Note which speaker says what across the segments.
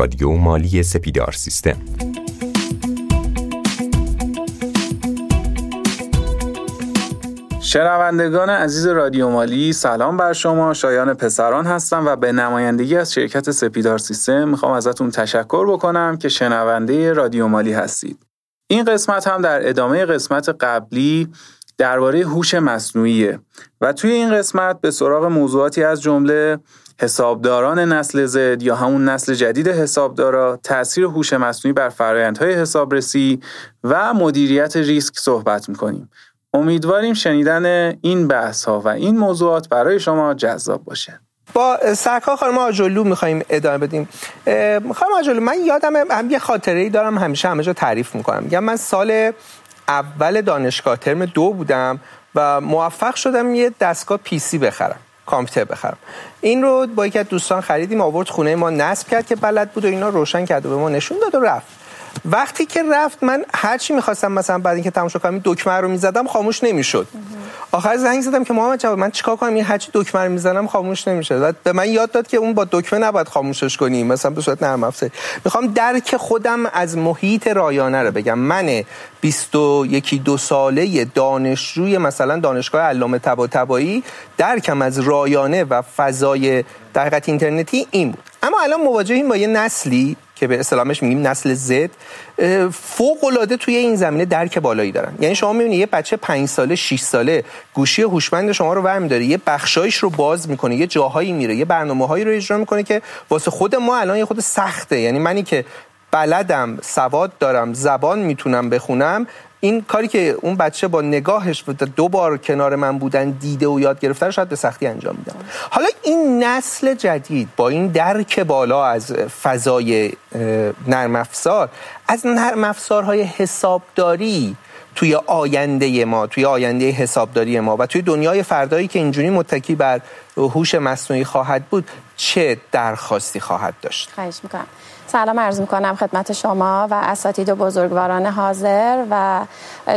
Speaker 1: رادیو مالی سپیدار سیستم.
Speaker 2: شنوندگان عزیز رادیو مالی سلام بر شما. شایان پسران هستم و به نمایندگی از شرکت سپیدار سیستم می‌خوام ازتون تشکر بکنم که شنونده رادیو مالی هستید. این قسمت هم در ادامه قسمت قبلی درباره هوش مصنوعیه و توی این قسمت به سراغ موضوعاتی از جمله حسابداران نسل زد یا همون نسل جدید حسابدارا تاثیر هوش مصنوعی بر فرآیندهای حسابرسی و مدیریت ریسک صحبت می‌کنیم. امیدواریم شنیدن این بحث ها و این موضوعات برای شما جذاب باشه.
Speaker 3: با سرکار خانم آجلو می‌خوایم ادامه بدیم. خانم آجلو من یادم هم یه خاطره ای دارم همیشه همه جا تعریف می‌کنم. میگم من سال اول دانشگاه ترم دو بودم و موفق شدم یه دستگاه پی سی بخرم. کامپیوتر بخرم. این رو با یکی از دوستان خریدیم آورد خونه ما نصب کرد که بلد بود و اینا روشن کرد و به ما نشون داد و رفت. وقتی که رفت من هر چی می‌خواستم مثلا بعد اینکه تماشا کنم دکمه رو می‌زدم خاموش نمی‌شد. آخر زنگ زدم که محمد جواد من چیکار کنم؟ این هر چی دکمه رو می‌زنم خاموش نمیشه. بعد به من یاد داد که اون با دکمه نباید خاموشش کنی مثلا به صورت نرم افزاری. می‌خوام درک خودم از محیط رایانه رو بگم. من 21 دو ساله دانشجوی مثلا دانشگاه علامه طباطبایی درکم از رایانه و فضای در اینترنتی این بود. اما الان مواجهیم با یه نسلی که به اصطلاحش میگیم نسل زد فوق العاده توی این زمینه درک بالایی دارن. یعنی شما می‌بینید یه بچه 5 ساله 6 ساله گوشی هوشمند شما رو ورم داره یه بخشایش رو باز می‌کنه یه جاهایی میره یه برنامه‌هایی رو اجرا می‌کنه که واسه خود ما الان یه خود سخته. یعنی منی که بلدم سواد دارم زبان می‌تونم بخونم این کاری که اون بچه با نگاهش دو بار کنار من بودن دیده و یاد گرفته رو شاید به سختی انجام میدم. حالا این نسل جدید با این درک بالا از فضای نرم افزار از نرم افزارهای حسابداری توی آینده ما توی آینده حسابداری ما و توی دنیای فردایی که اینجوری متکی بر هوش مصنوعی خواهد بود چه درخواستی خواهد داشت؟
Speaker 4: خواهش می‌کنم. سلام عرض می‌کنم خدمت شما و اساتید و بزرگواران حاضر و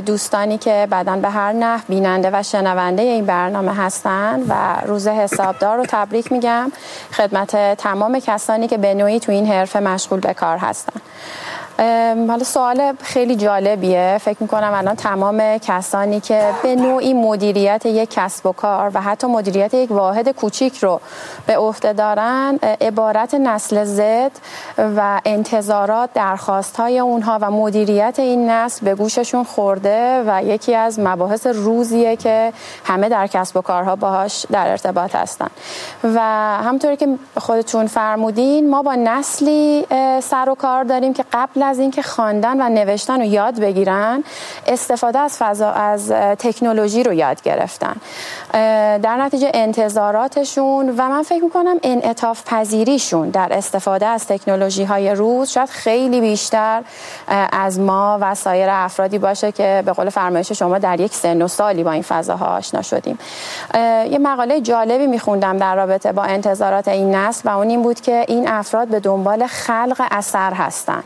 Speaker 4: دوستانی که بعدا به هر نحو بیننده و شنونده این برنامه هستند و روز حسابدار رو تبریک میگم. خدمت تمام کسانی که به نوعی تو این حرفه مشغول به کار هستند حالا سوال خیلی جالبیه. فکر می‌کنم الان تمام کسانی که به نوعی مدیریت یک کسب و کار و حتی مدیریت یک واحد کوچیک رو به عهده دارن عبارت نسل زد و انتظارات درخواست های اونها و مدیریت این نسل به گوششون خورده و یکی از مباحث روزیه که همه در کسب و کارها باهاش در ارتباط هستن. و همطوری که خودتون فرمودین ما با نسلی سر و کار داریم که قبل از اینکه خواندن و نوشتن رو یاد بگیرن استفاده از فضا از تکنولوژی رو یاد گرفتن. در نتیجه انتظاراتشون و من فکر می‌کنم انعطاف پذیریشون در استفاده از تکنولوژی های روز شاید خیلی بیشتر از ما و سایر افرادی باشه که به قول فرمایش شما در یک سن و سالی با این فضاها آشنا شدیم. یه مقاله جالبی میخوندم در رابطه با انتظارات این نسل و اون این بود که این افراد به دنبال خلق اثر هستن.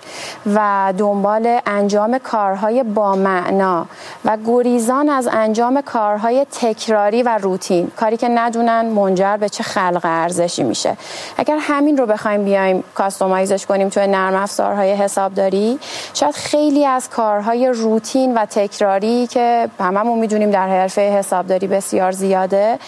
Speaker 4: و دنبال انجام کارهای با معنا و گریزان از انجام کارهای تکراری و روتین کاری که ندونن منجر به چه خلق ارزشی میشه. اگر همین رو بخوایم بیایم کاستومایزش کنیم توی نرم افزارهای حسابداری شاید خیلی از کارهای روتین و تکراری که هممون می‌دونیم در حرفه حسابداری بسیار زیاده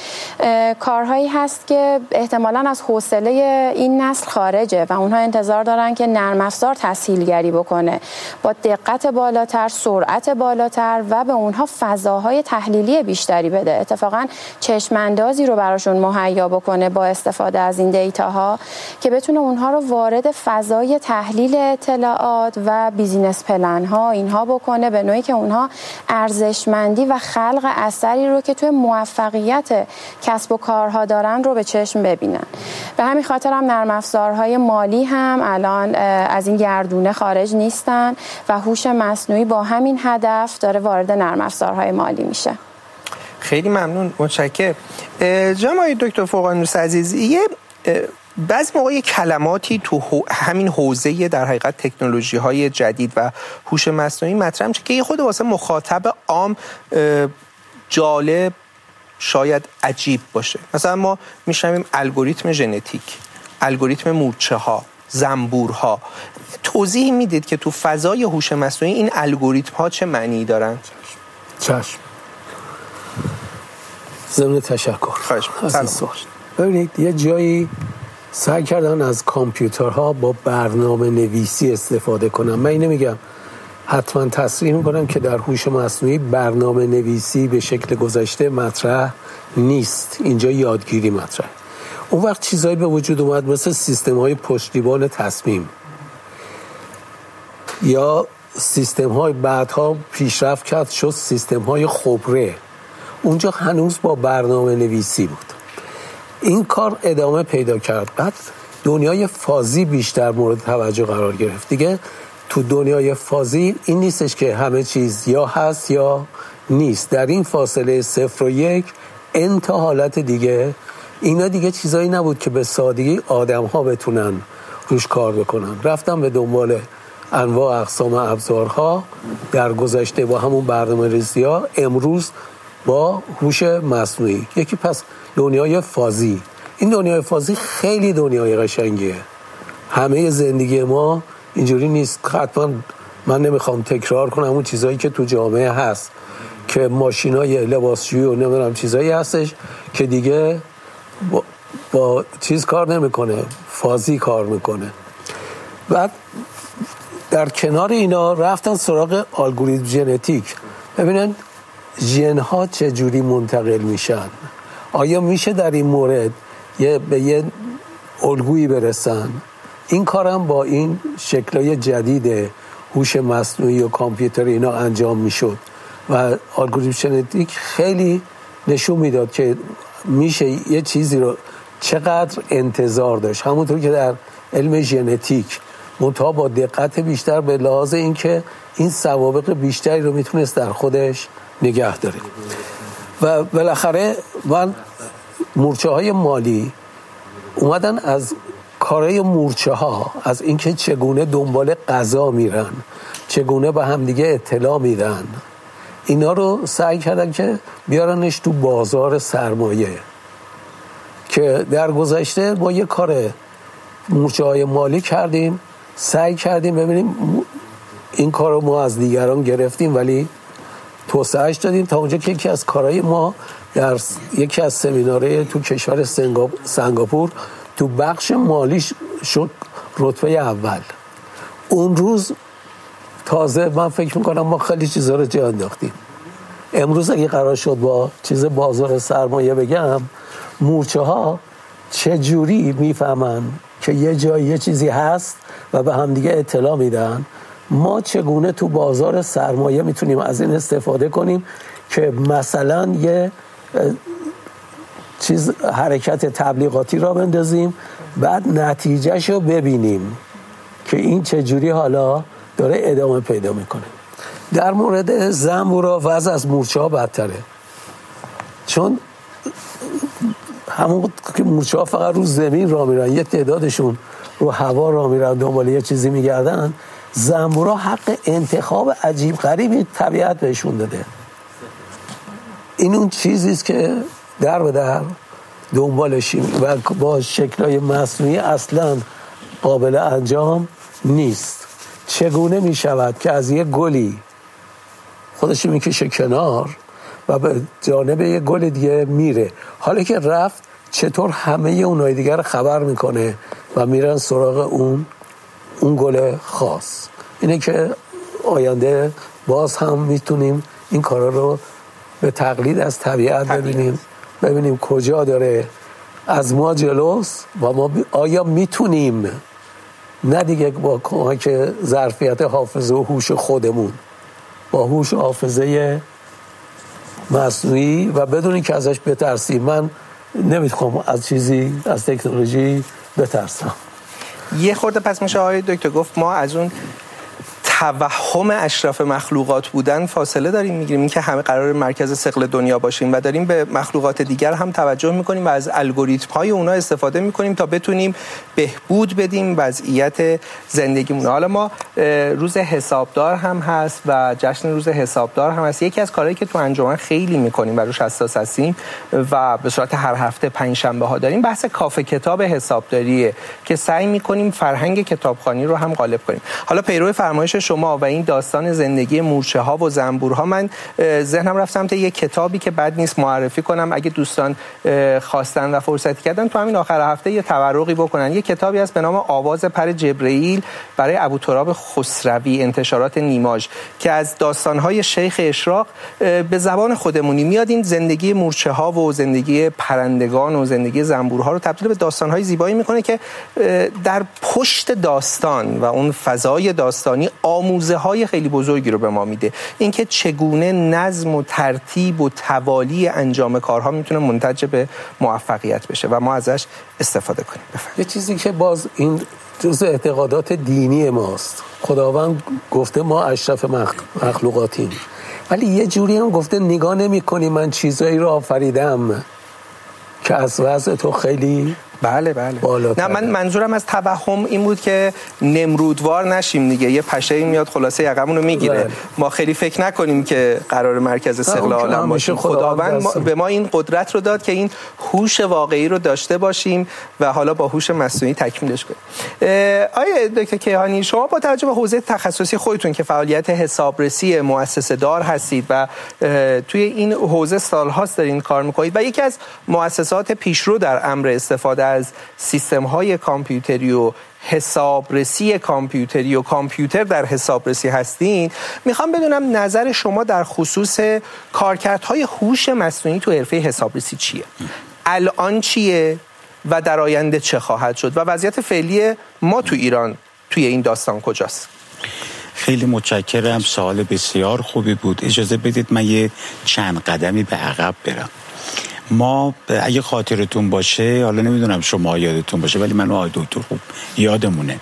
Speaker 4: کارهایی هست که احتمالا از حوصله این نسل خارجه و اونها انتظار دارن که نرم افزار تسهیلگری بکنه. با دقت بالاتر سرعت بالاتر و به اونها فضاهای تحلیلی بیشتری بده. اتفاقا چشماندازی رو براشون مهیا بکنه با استفاده از این دیتاها که بتونه اونها رو وارد فضای تحلیل اطلاعات و بیزینس پلن ها اینها بکنه به نوعی که اونها ارزشمندی و خلق اثری رو که توی موفقیت کسب و کارها دارن رو به چشم ببینن. به همین خاطر هم نرم افزارهای مالی هم الان از این گردونه خارج نیستن و هوش مصنوعی با همین هدف داره وارد نرم افزارهای مالی میشه.
Speaker 3: خیلی ممنون متشکرم. جناب دکتر فوقانوس عزیز یه بعضی موقع کلماتی تو همین حوزه در حقیقت تکنولوژی های جدید و هوش مصنوعی مطرح میشه که یه خود واسه مخاطب عام جالب شاید عجیب باشه. مثلا ما میشنویم الگوریتم ژنتیک الگوریتم مورچه ها زنبورها. توضیح می‌دید که تو فضای هوش مصنوعی این الگوریتم ها چه معنی دارن
Speaker 5: چشم. ضمن تشکر.
Speaker 3: خواهش
Speaker 5: ببینید یه جایی سعی کردن از کامپیوترها با برنامه نویسی استفاده کنم من اینو میگم. حتما تصریح می‌کنم که در هوش مصنوعی برنامه نویسی به شکل گذشته مطرح نیست. اینجا یادگیری مطرح. اون وقت چیزهایی به وجود اومد مثل سیستم های پشتیبان تصمیم. یا سیستم های بعدها پیشرفت کرد شد سیستم های خبره. اونجا هنوز با برنامه نویسی بود. این کار ادامه پیدا کرد. بعد دنیای فازی بیشتر مورد توجه قرار گرفت. دیگه تو دنیای فازی این نیستش که همه چیز یا هست یا نیست. در این فاصله صفر و یک انتا حالت دیگه. اینا دیگه چیزایی نبود که به سادگی آدم ها بتونن روش کار بکنن. رفتم به دنبال انواع اقسام ابزارها در گذشته با همون برنامه ریزی ها امروز با هوش مصنوعی. یکی پس دنیای فازی. این دنیای فازی خیلی دنیای قشنگیه. همه زندگی ما اینجوری نیست. حتما من نمی‌خوام تکرار کنم اون چیزهایی که تو جامعه هست که ماشین های لباسشویی و نمی‌دونم چیزهایی هستش که دیگه با, با چیز کار نمی‌کنه. فازی کار می‌کنه. بعد در کنار اینا رفتن سراغ الگوریتم ژنتیک. ببینن ژن ها چجوری منتقل میشن. آیا میشه در این مورد یه به یه الگویی برسن؟ این کارم با این شکلای جدید هوش مصنوعی و کامپیوتر اینا انجام می‌شد. و الگوریتم ژنتیک خیلی نشون می‌داد که میشه یه چیزی رو چقدر انتظار داشت. همونطور که در علم ژنتیک منتها با دقت بیشتر به لحاظ اینکه این سوابق بیشتری رو می‌تونست در خودش نگه داره. و بالاخره من مورچه های مالی اومدن از کارای مورچه ها از اینکه چگونه دنبال غذا میرن چگونه به همدیگه اطلاع میدن اینا رو سعی کردن که بیارنش تو بازار سرمایه که در گذشته با یه کار مورچه های مالی کردیم. سعی کردیم ببینیم این کار رو ما از دیگران گرفتیم ولی توسعهش دادیم تا اونجا که یکی از کارهای ما در یکی از سمیناره تو کشور سنگاپور تو بخش مالیش شد رتبه اول. اون روز تازه من فکر می‌کنم ما خیلی چیزها رو جا انداختیم. امروز اگه قرار شد با چیز بازار سرمایه بگم مورچه ها چجوری می‌فهمن که یه جایی یه چیزی هست و به همدیگه اطلاع میدن. ما چگونه تو بازار سرمایه می‌تونیم از این استفاده کنیم که مثلا یه چیز حرکت تبلیغاتی را بندازیم بعد نتیجهش رو ببینیم که این چجوری حالا داره ادامه پیدا می‌کنه. در مورد زنبورا وضع از مورچه ها بدتره. چون همون که مورچه ها فقط رو زمین را میرن یه تعدادشون رو هوا را میرن دنبال یه چیزی میگردن. زنبورا حق انتخاب عجیب غریبی طبیعت بهشون داده. این اون چیزیست که در به در دنبالشیم و با شکلهای مصنوعی اصلا قابل انجام نیست. چگونه می شود که از یه گلی خودش می‌کشه کنار و به جانب یه گل دیگه میره؟ حالا که رفت چطور همه اونای دیگر رو خبر می‌کنه و میرن سراغ اون اون گل خاص؟ اینه که آینده باز هم می‌تونیم این کارا رو به تقلید از طبیعت ببینیم. ببینیم کجا داره از ما جلوس و ما آیا می‌تونیم؟ نه دیگه با کمک ظرفیت حافظه و هوش خودمون با هوش حافظه مصنوعی و بدون که ازش بترسیم. من نمی‌خوام از چیزی از تکنولوژی بترسم.
Speaker 3: یه خورده پس میشه آقای دکتر گفت ما از اون توهم اشرف مخلوقات بودن فاصله داریم می‌گیریم. اینکه همه قرار مرکز سقل دنیا باشیم و داریم به مخلوقات دیگر هم توجه می‌کنیم و از الگوریتم های اونا استفاده می‌کنیم تا بتونیم بهبود بدیم وضعیت زندگیمون. حالا ما روز حسابدار هم هست و جشن روز حسابدار هم هست. یکی از کارهایی که تو انجمن خیلی می‌کنیم و روش حساس هستیم و به صورت هر هفته پنج شنبه ها داریم بحث کافه کتاب حسابداریه که سعی می‌کنیم فرهنگ کتابخانی رو هم غالب کنیم. حالا پیرو فرمایش شما و این داستان زندگی مورچه ها و زنبورها من ذهنم رفتم تا یه کتابی که بد نیست معرفی کنم. اگه دوستان خواستن و فرصتی کردن تو همین آخر هفته یه تورقی بکنن. یه کتابی هست به نام آواز پر جبرئیل برای ابو تراب خسروی انتشارات نیماج که از داستانهای شیخ اشراق به زبان خودمونی میاد. این زندگی مورچه ها و زندگی پرندگان و زندگی زنبورها رو تبدیل به داستانهای زیبایی می‌کنه که در پشت داستان و اون فضای داستانی آموزه های خیلی بزرگی رو به ما میده. اینکه چگونه نظم و ترتیب و توالی انجام کارها می‌تونه منتج به موفقیت بشه و ما ازش استفاده کنیم.
Speaker 5: بفرد. یه چیزی که باز این جز اعتقادات دینی ماست. خداوند گفته ما اشرف مخلوقاتیم. ولی یه جوری هم گفته نگاه نمی کنی من چیزایی رو آفریدم که از وضع تو خیلی
Speaker 3: بله بله. نه من منظورم از توهم این بود که نمرودوار نشیم دیگه. یه پشه میاد خلاصه یقمون رو می‌گیره. بله. ما خیلی فکر نکنیم که قرار مرکز استقلال عالم باشیم. خداوند به ما این قدرت رو داد که این هوش واقعی رو داشته باشیم و حالا با هوش مصنوعی تکمیلش کنیم. آیا دکتر کیهانی شما با توجه به حوزه تخصصی خودتون که فعالیت حسابرسی مؤسسه دار هستید و توی این حوزه سالهاست دارین کار می‌کنید و یکی از مؤسسات پیشرو در امر استفاده از سیستم های کامپیوتری و حسابرسی کامپیوتری و کامپیوتر در حسابرسی هستین می‌خوام بدونم نظر شما در خصوص کارکردهای هوش مصنوعی تو حرفه حسابرسی چیه؟ الان چیه و در آینده چه خواهد شد؟ و وضعیت فعلی ما تو ایران توی این داستان کجاست؟
Speaker 6: خیلی متشکرم سوال بسیار خوبی بود. اجازه بدید من یه چند قدمی به عقب برم. ما اگه خاطرتون باشه حالا نمی‌دونم شما یادتون باشه ولی من آقای دکتر خوب یادمونه.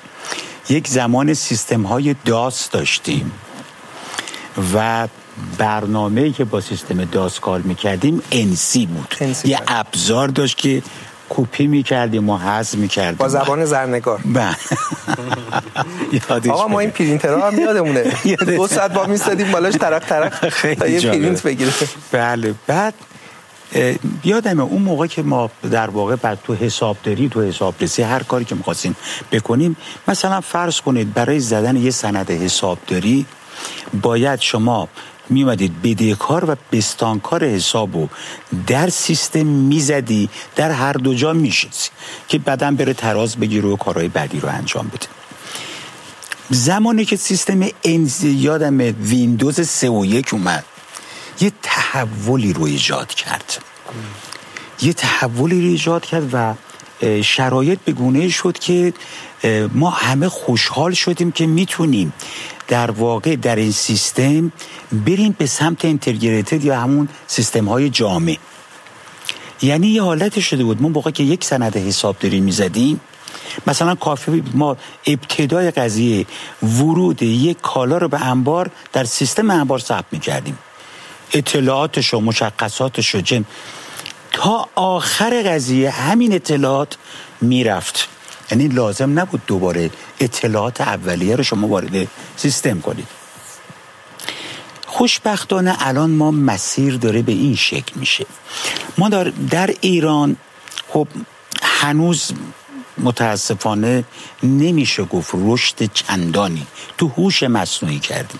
Speaker 6: یک زمان سیستم های داس داشتیم و برنامه که با سیستم DOS کار می‌کردیم NC بود. یه ابزار داشت که کپی می‌کردیم و حذف می‌کردیم.
Speaker 3: با زبان زرنگار.
Speaker 6: بله.
Speaker 3: آقا ما این پرینترها هم یادمونه. دو ساعت وامیستادیم بالاش ترق ترق تا یه پرینت بگیره.
Speaker 6: بله. بعد یادمه اون موقع که ما در واقع بعد تو حسابداری تو حسابرسی هر کاری که می‌خواستیم بکنیم مثلا فرض کنید برای زدن یه سند حسابداری باید شما میومدید بدهکار و بستانکار حسابو در سیستم می‌زدی در هر دو جا میشید که بعدا بره تراز بگیره و کارهای بعدی رو انجام بده. زمانی که سیستم انزی یادم ویندوز 3 و 1 اومد. یه تحولی رو ایجاد کرد. یه تحولی رو ایجاد کرد و شرایط به گونه شد که ما همه خوشحال شدیم که می‌تونیم در واقع در این سیستم بریم به سمت اینترگریتد یا همون سیستم های جامع. یعنی یه حالت شده بود. ما موقع که یک سند حساب داریم می‌زدیم مثلا کافی ما ابتدای قضیه ورود یک کالا رو به انبار در سیستم انبار ثبت می‌کردیم. اطلاعاتش و مشخصاتش و جن. تا آخر قضیه همین اطلاعات می‌رفت. یعنی لازم نبود دوباره اطلاعات اولیه رو شما وارد سیستم کنید. خوشبختانه الان ما مسیر داره به این شکل میشه. ما در, در ایران خب هنوز متاسفانه نمیشه گفت رشد چندانی. تو هوش مصنوعی کردیم.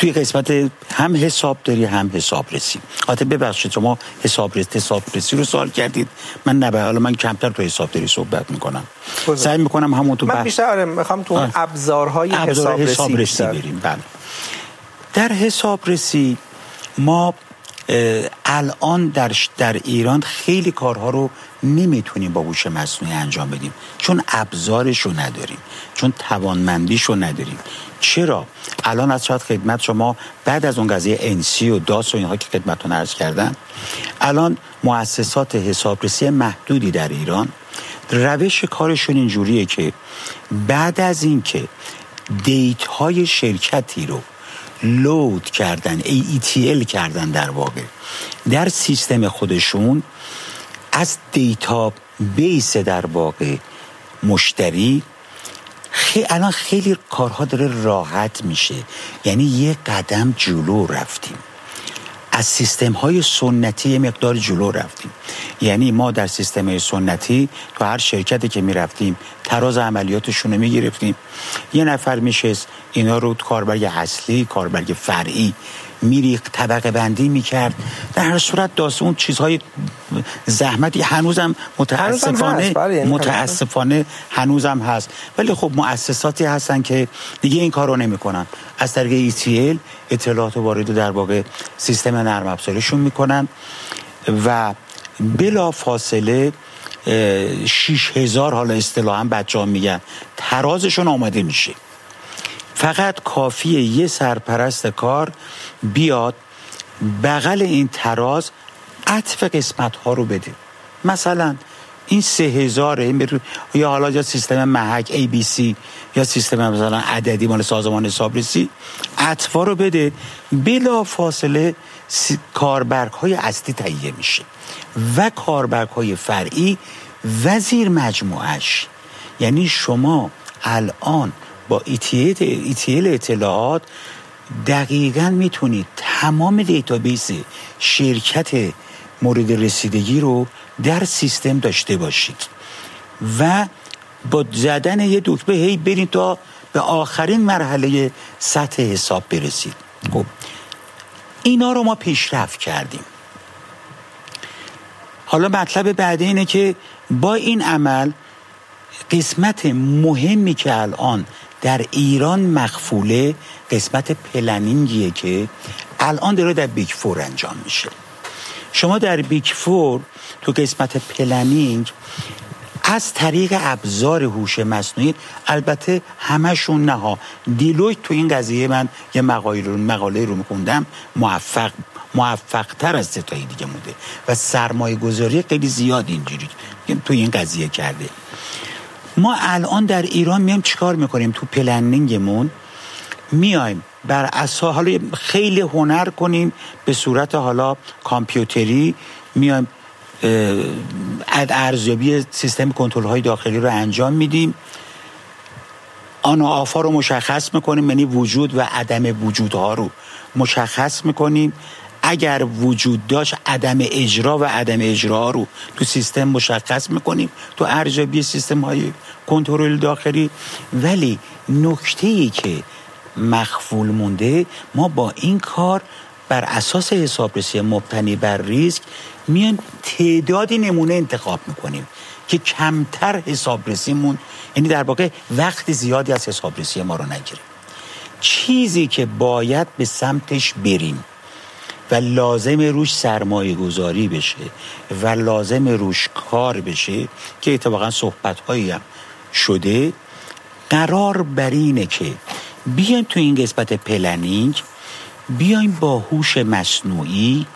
Speaker 6: توی قسمت هم حساب داری هم حسابرسی حتی ببخشید شما حسابرسی حسابرسی رو سوال کردید. من نه حالا من کمتر تو حسابداری صحبت می‌کنم. سعی می‌کنم همون تو
Speaker 3: من بیشتر آره می‌خوام تو ابزارهای حسابرسی, حسابرسی
Speaker 6: بریم. بله. در حسابرسی ما الان در, در ایران خیلی کارها رو نمی‌تونیم با هوش مصنوعی انجام بدیم. چون ابزارش رو نداریم. چون توانمندیش رو نداریم. چرا؟ الان از شاید خدمت شما بعد از اون قضیه انسی و داس و اینها که خدمتتون عرض کردن الان مؤسسات حسابرسی محدودی در ایران روش کارشون اینجوریه که بعد از اینکه دیت های شرکتی رو لود کردن AETL کردن در واقع در سیستم خودشون از دیتا بیس در واقع مشتری خیلی الان خیلی کارها داره راحت میشه. یعنی یه قدم جلو رفتیم. از سیستم های سنتی یه مقدار جلو رفتیم. یعنی ما در سیستم سنتی تو هر شرکتی که می‌رفتیم تراز عملیاتشون رو می‌گرفتیم. یه نفر میشست اینا رو کاربرگ اصلی کاربرگ فرعی میریخ طبقه بندی می‌کرد. در هر صورت داست اون چیزهای زحمتی هنوزم متاسفانه
Speaker 3: بله، یعنی
Speaker 6: متاسفانه هنوزم هست. ولی خب مؤسساتی هستن که دیگه این کار رو نمی‌کنن. از طریق ETL اطلاعات وارد در واقع سیستم نرم افزاریشون می‌کنن و بلا فاصله شیش هزار حالا اصطلاحا بچه ها میگن. ترازشون آماده میشه. فقط کافیه یه سرپرست کار بیاد بغل این تراز عطف قسمت ها رو بده. مثلا این سه هزاره یا حالا یا سیستم محک ABC یا سیستم مثلا عددی مال سازمان حسابرسی اطفا رو بده. بلا فاصله کاربرگ های اصلی تهیه میشه و کاربرگ های فرعی وزیر مجموعش یعنی شما الان با ETL اطلاعات دقیقا می‌تونید تمام database شرکت مورد رسیدگی رو در سیستم داشته باشید و با زدن یه دکمه هی برید تا به آخرین مرحله سطح حساب برسید. خب اینا رو ما پیشرفت کردیم. حالا مطلب بعدی اینه که با این عمل قسمت مهمی که الان در ایران مغفوله قسمت planning یه که الان داره در Big Four انجام میشه. شما در Big Four تو قسمت planning از طریق ابزار هوش مصنوعی البته همشون نه ها Deloitte تو این قضیه من یه مقاله رو مقاله رو میخوندم موفق موفق تر از ستایی دیگه بوده و سرمایه گذاری خیلی زیاد اینجوری تو این قضیه کرده. ما الان در ایران میایم چیکار می‌کنیم؟ تو پلنینگمون میایم بر اساس حالا خیلی هنر کنیم به صورت حالا کامپیوتری میایم ارزیابی سیستم کنترل های داخلی رو انجام میدیم. آن آفا رو مشخص می‌کنیم یعنی وجود و عدم وجودها رو مشخص می‌کنیم. اگر وجود داشت عدم اجرا و عدم اجرا رو تو سیستم مشخص می‌کنیم تو ارزیابی سیستم های کنترل داخلی. ولی نکته ای که مخفول مونده ما با این کار بر اساس حسابرسی مبتنی بر ریسک میان تعدادی نمونه انتخاب می‌کنیم که کمتر حسابرسیمون یعنی در واقع وقت زیادی از حسابرسی ما رو نگیره. چیزی که باید به سمتش بریم. و لازم روش سرمایه گذاری بشه و لازم روش کار بشه که اتفاقا صحبت هایی هم شده. قرار بر اینه که بیایم تو این قسمت پلنینگ بیایم با هوش مصنوعی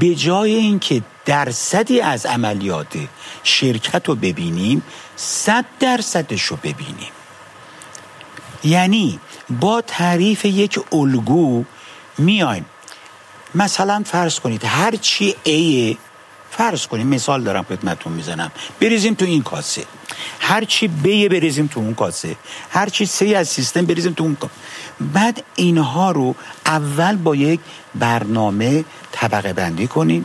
Speaker 6: به جای اینکه درصدی از عملیات شرکت رو ببینیم صد درصدش رو ببینیم. یعنی با تعریف یک الگو میایم مثلا فرض کنید هر چی ای فرض کنیم مثال دارم خدمتتون می‌زنم. بریزیم تو این کاسه. هر چی بی بریزیم تو اون کاسه. هر چی سی از سیستم بریزیم تو اون کاسه. بعد اینها رو اول با یک برنامه طبقه بندی کنیم.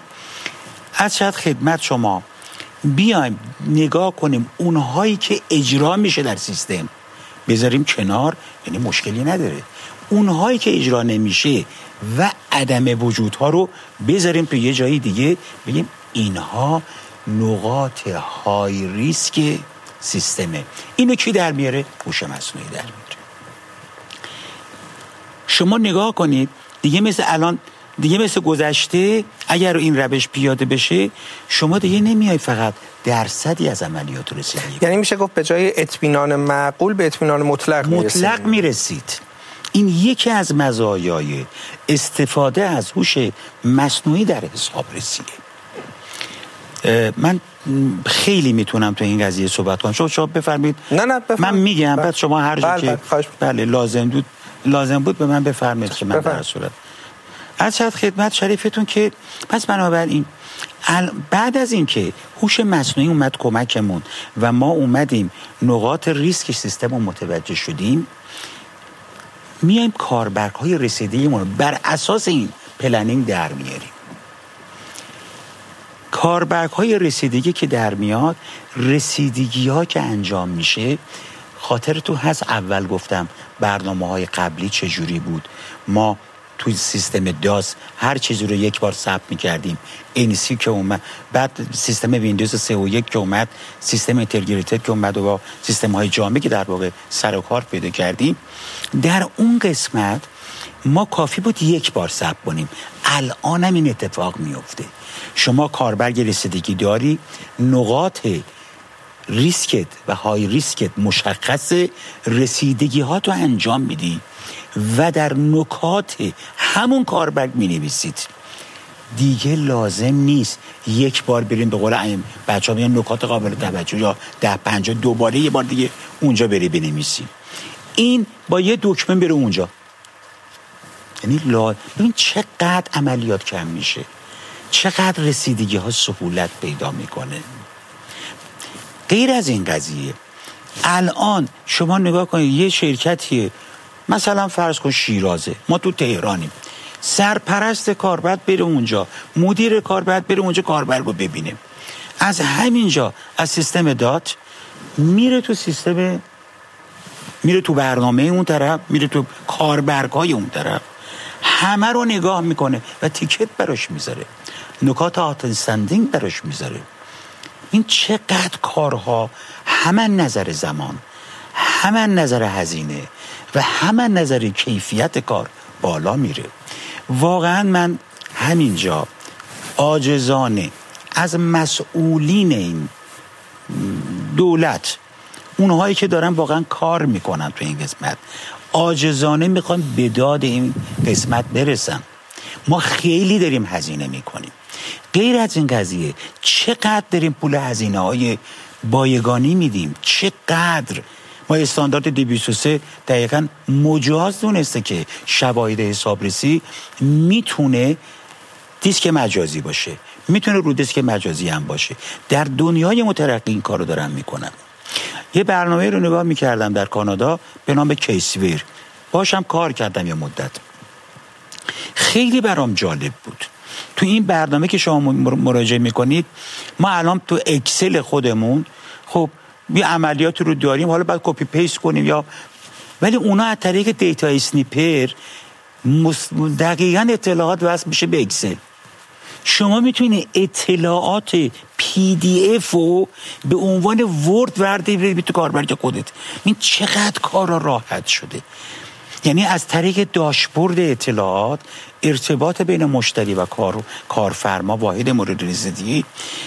Speaker 6: از شاید خدمت شما بیایم نگاه کنیم اونهایی که اجرا میشه در سیستم. بذاریم کنار یعنی مشکلی نداره. اونهایی که اجرا نمیشه و عدم وجودها رو بذاریم تو یه جایی دیگه. بگیم اینها نقاط های ریسک سیستمه اینو کی در میاره؟ هوش مصنوعی در میاره. شما نگاه کنید دیگه مثل الان دیگه مثل گذشته اگر این روش پیاده بشه شما دیگه نمیای فقط درصدی از عملیات رسیدید
Speaker 3: یعنی میشه گفت به جای اطمینان معقول به اطمینان مطلق
Speaker 6: مطلق می‌رسید. این یکی از مزایای استفاده از هوش مصنوعی در حساب رسیه. من خیلی می‌تونم تو این قضیه صحبت کنم. شما شما بفرمایید.
Speaker 3: نه نه بفرمید.
Speaker 6: من میگم بعد شما هر جا
Speaker 3: بله،
Speaker 6: که
Speaker 3: بله,
Speaker 6: بله لازم بود لازم بود به من بفرمایید که من در صورت عرض شد خدمت شریفتون که پس بنابراین بعد از اینکه هوش مصنوعی اومد کمکمون و ما اومدیم نقاط ریسک سیستم رو متوجه شدیم میایم کاربرگ های رسیدگیمون بر اساس این planning در میاریم. کاربرگ های رسیدگی که در میاد رسیدگی ها که انجام میشه خاطر تو هست اول گفتم برنامه های قبلی چجوری بود؟ ما توی سیستم داس هر چیزی رو یک بار ثبت می‌کردیم. انسی که اومد بعد سیستم ویندوز 3 و 1 که اومد سیستم اینتگریتد که اومد و با سیستم های جامعه که در واقع سر و کار پیدا کردیم. در اون قسمت ما کافی بود یک بار ثبت کنیم. الان هم این اتفاق میفته شما کاربرگ رسیدگی داری نقاط ریسکت و high risk ت مشخص رسیدگی ها تو انجام میدی. و در نکات همون کاربرگ می نویسید دیگه لازم نیست یک بار بریم به قول بچه ها نکات قابل توجه یا ده پنجاه دوباره یه بار دیگه اونجا بری بنویسی این با یه دکمه بره اونجا. یعنی لا... ببین چقدر عملیات کم میشه. چقدر رسیدگی ها سهولت پیدا می‌کنه. غیر از این قضیه الان شما نگاه کنید یه شرکتیه. مثلا فرض کن شیرازه. ما تو تهرانیم. سرپرست کار باید بره اونجا. مدیر کار باید بره اونجا کاربر رو ببینه. از همینجا از سیستم دات میره تو سیستم میره تو برنامه اون طرف میره تو کاربرگای اون طرف. همه رو نگاه می‌کنه و تیکت براش می‌ذاره. نکات آتنستندینگ براش می‌ذاره. این چقدر کارها همه نظر زمان همه نظر هزینه. و همه نظر کیفیت کار بالا میره. واقعا من همینجا آجزانه از مسئولین این دولت اونهایی که دارن واقعا کار می‌کنن تو این قسمت آجزانه می‌خوان به داد این قسمت برسن. ما خیلی داریم هزینه می‌کنیم. غیر از این قضیه چقدر داریم پول هزینه های بایگانی میدیم؟ چقدر؟ ما استاندارد 203 دقیقا مجاز دونسته که شواهد حسابرسی می‌تونه دیسک مجازی باشه. می‌تونه رو دیسک مجازی هم باشه. در دنیای مترقی این کار رو دارن می‌کنن یه برنامه رو نگاه می‌کردم در کانادا به نام CaseWare باهاشم کار کردم یه مدت. خیلی برام جالب بود. تو این برنامه که شما مراجعه می‌کنید ما الان تو Excel خودمون خب یه عملیات رو داریم حالا باید copy paste کنیم یا ولی اونا از طریق DataSnipper دقیقا اطلاعات وصل میشه به Excel شما می‌تونید اطلاعات پی دی اف رو به عنوان ورد ورده به تو کاربرگ خودت. این چقدر کار راحت شده. یعنی از طریق داشبورد اطلاعات ارتباط بین مشتری و کار کارفرما واحد مورد رسیدگی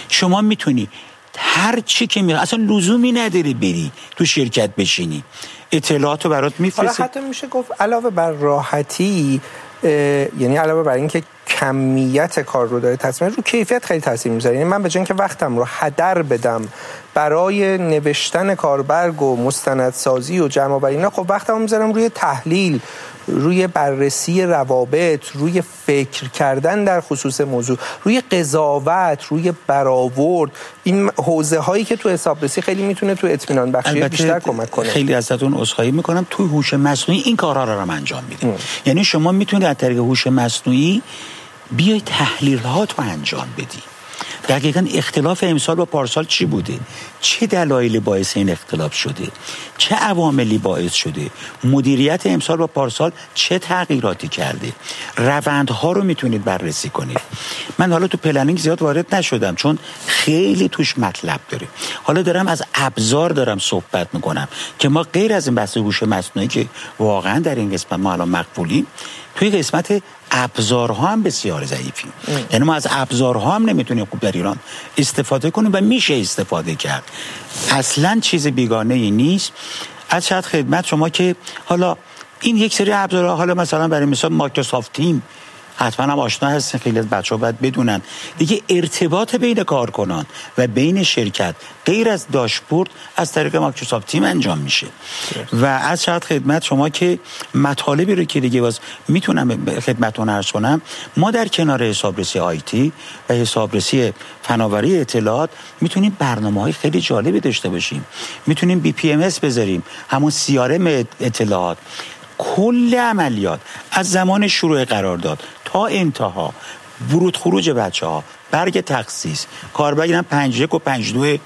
Speaker 6: شما می‌تونی هر چی که می اصلا لزومی نداره بری تو شرکت بشینی. اطلاعات رو برات میفرسته
Speaker 3: حتی میشه گفت علاوه بر راحتی یعنی علاوه بر اینکه کمیت کار رو داره تصمیم رو کیفیت خیلی تاثیر می‌ذاره. یعنی من به که وقتم رو هدر بدم برای نوشتن کاربرگ و مستندسازی و جمع آوری اینا خب وقتم می‌ذارم روی تحلیل. روی بررسی روابط روی فکر کردن در خصوص موضوع روی قضاوت روی برآورد این حوزه هایی که تو حسابرسی خیلی می‌تونه تو اطمینان بخشی بیشتر کمک کنه.
Speaker 6: خیلی ازتون عذرخواهی می‌کنم. توی هوش مصنوعی این کارها رو هم انجام میده یعنی شما می‌تونید از طریق هوش مصنوعی بیای تحلیل تو انجام بدی. دقیقا اختلاف امسال با پارسال چی بوده؟ چه دلایلی باعث این اختلاف شده؟ چه عواملی باعث شده؟ مدیریت امسال با پارسال چه تغییراتی کرده؟ روندها رو می‌تونید بررسی کنید. من حالا تو planning زیاد وارد نشدم چون خیلی توش مطلب داره. حالا دارم از ابزار دارم صحبت می‌کنم که ما غیر از این بحث هوش مصنوعی که واقعا در این قسمت ما الان مغفولیم توی قسمت ابزارها هم بسیار ضعیفیم. یعنی ما از ابزارها هم نمی‌تونیم خوب در ایران استفاده کنیم و میشه استفاده کرد. اصلا چیز بیگانه ای نیست. از شاید خدمت شما که حالا این یک سری ابزارها حالا مثلا برای مثال مایکروسافت تیم حتما هم آشنا هستین خیلی از بچه ها باید بدونن. دیگه ارتباط بین کارکنان و بین شرکت غیر از داشبورد از طریق مایکروسافت تیم انجام میشه. و از شاید خدمت شما که مطالبی رو که دیگه باز می‌تونم خدمتتون عرض کنم ما در کنار حسابرسی IT و حسابرسی فناوری اطلاعات می‌تونیم برنامه های خیلی جالبی داشته باشیم. می‌تونیم BPMS بذاریم همون CRM اطلاعات. کل عملیات از زمان شروع قرارداد تا انتها. ورود خروج بچه ها برگ تخصیص کاربر هم پنج یک و پنج دو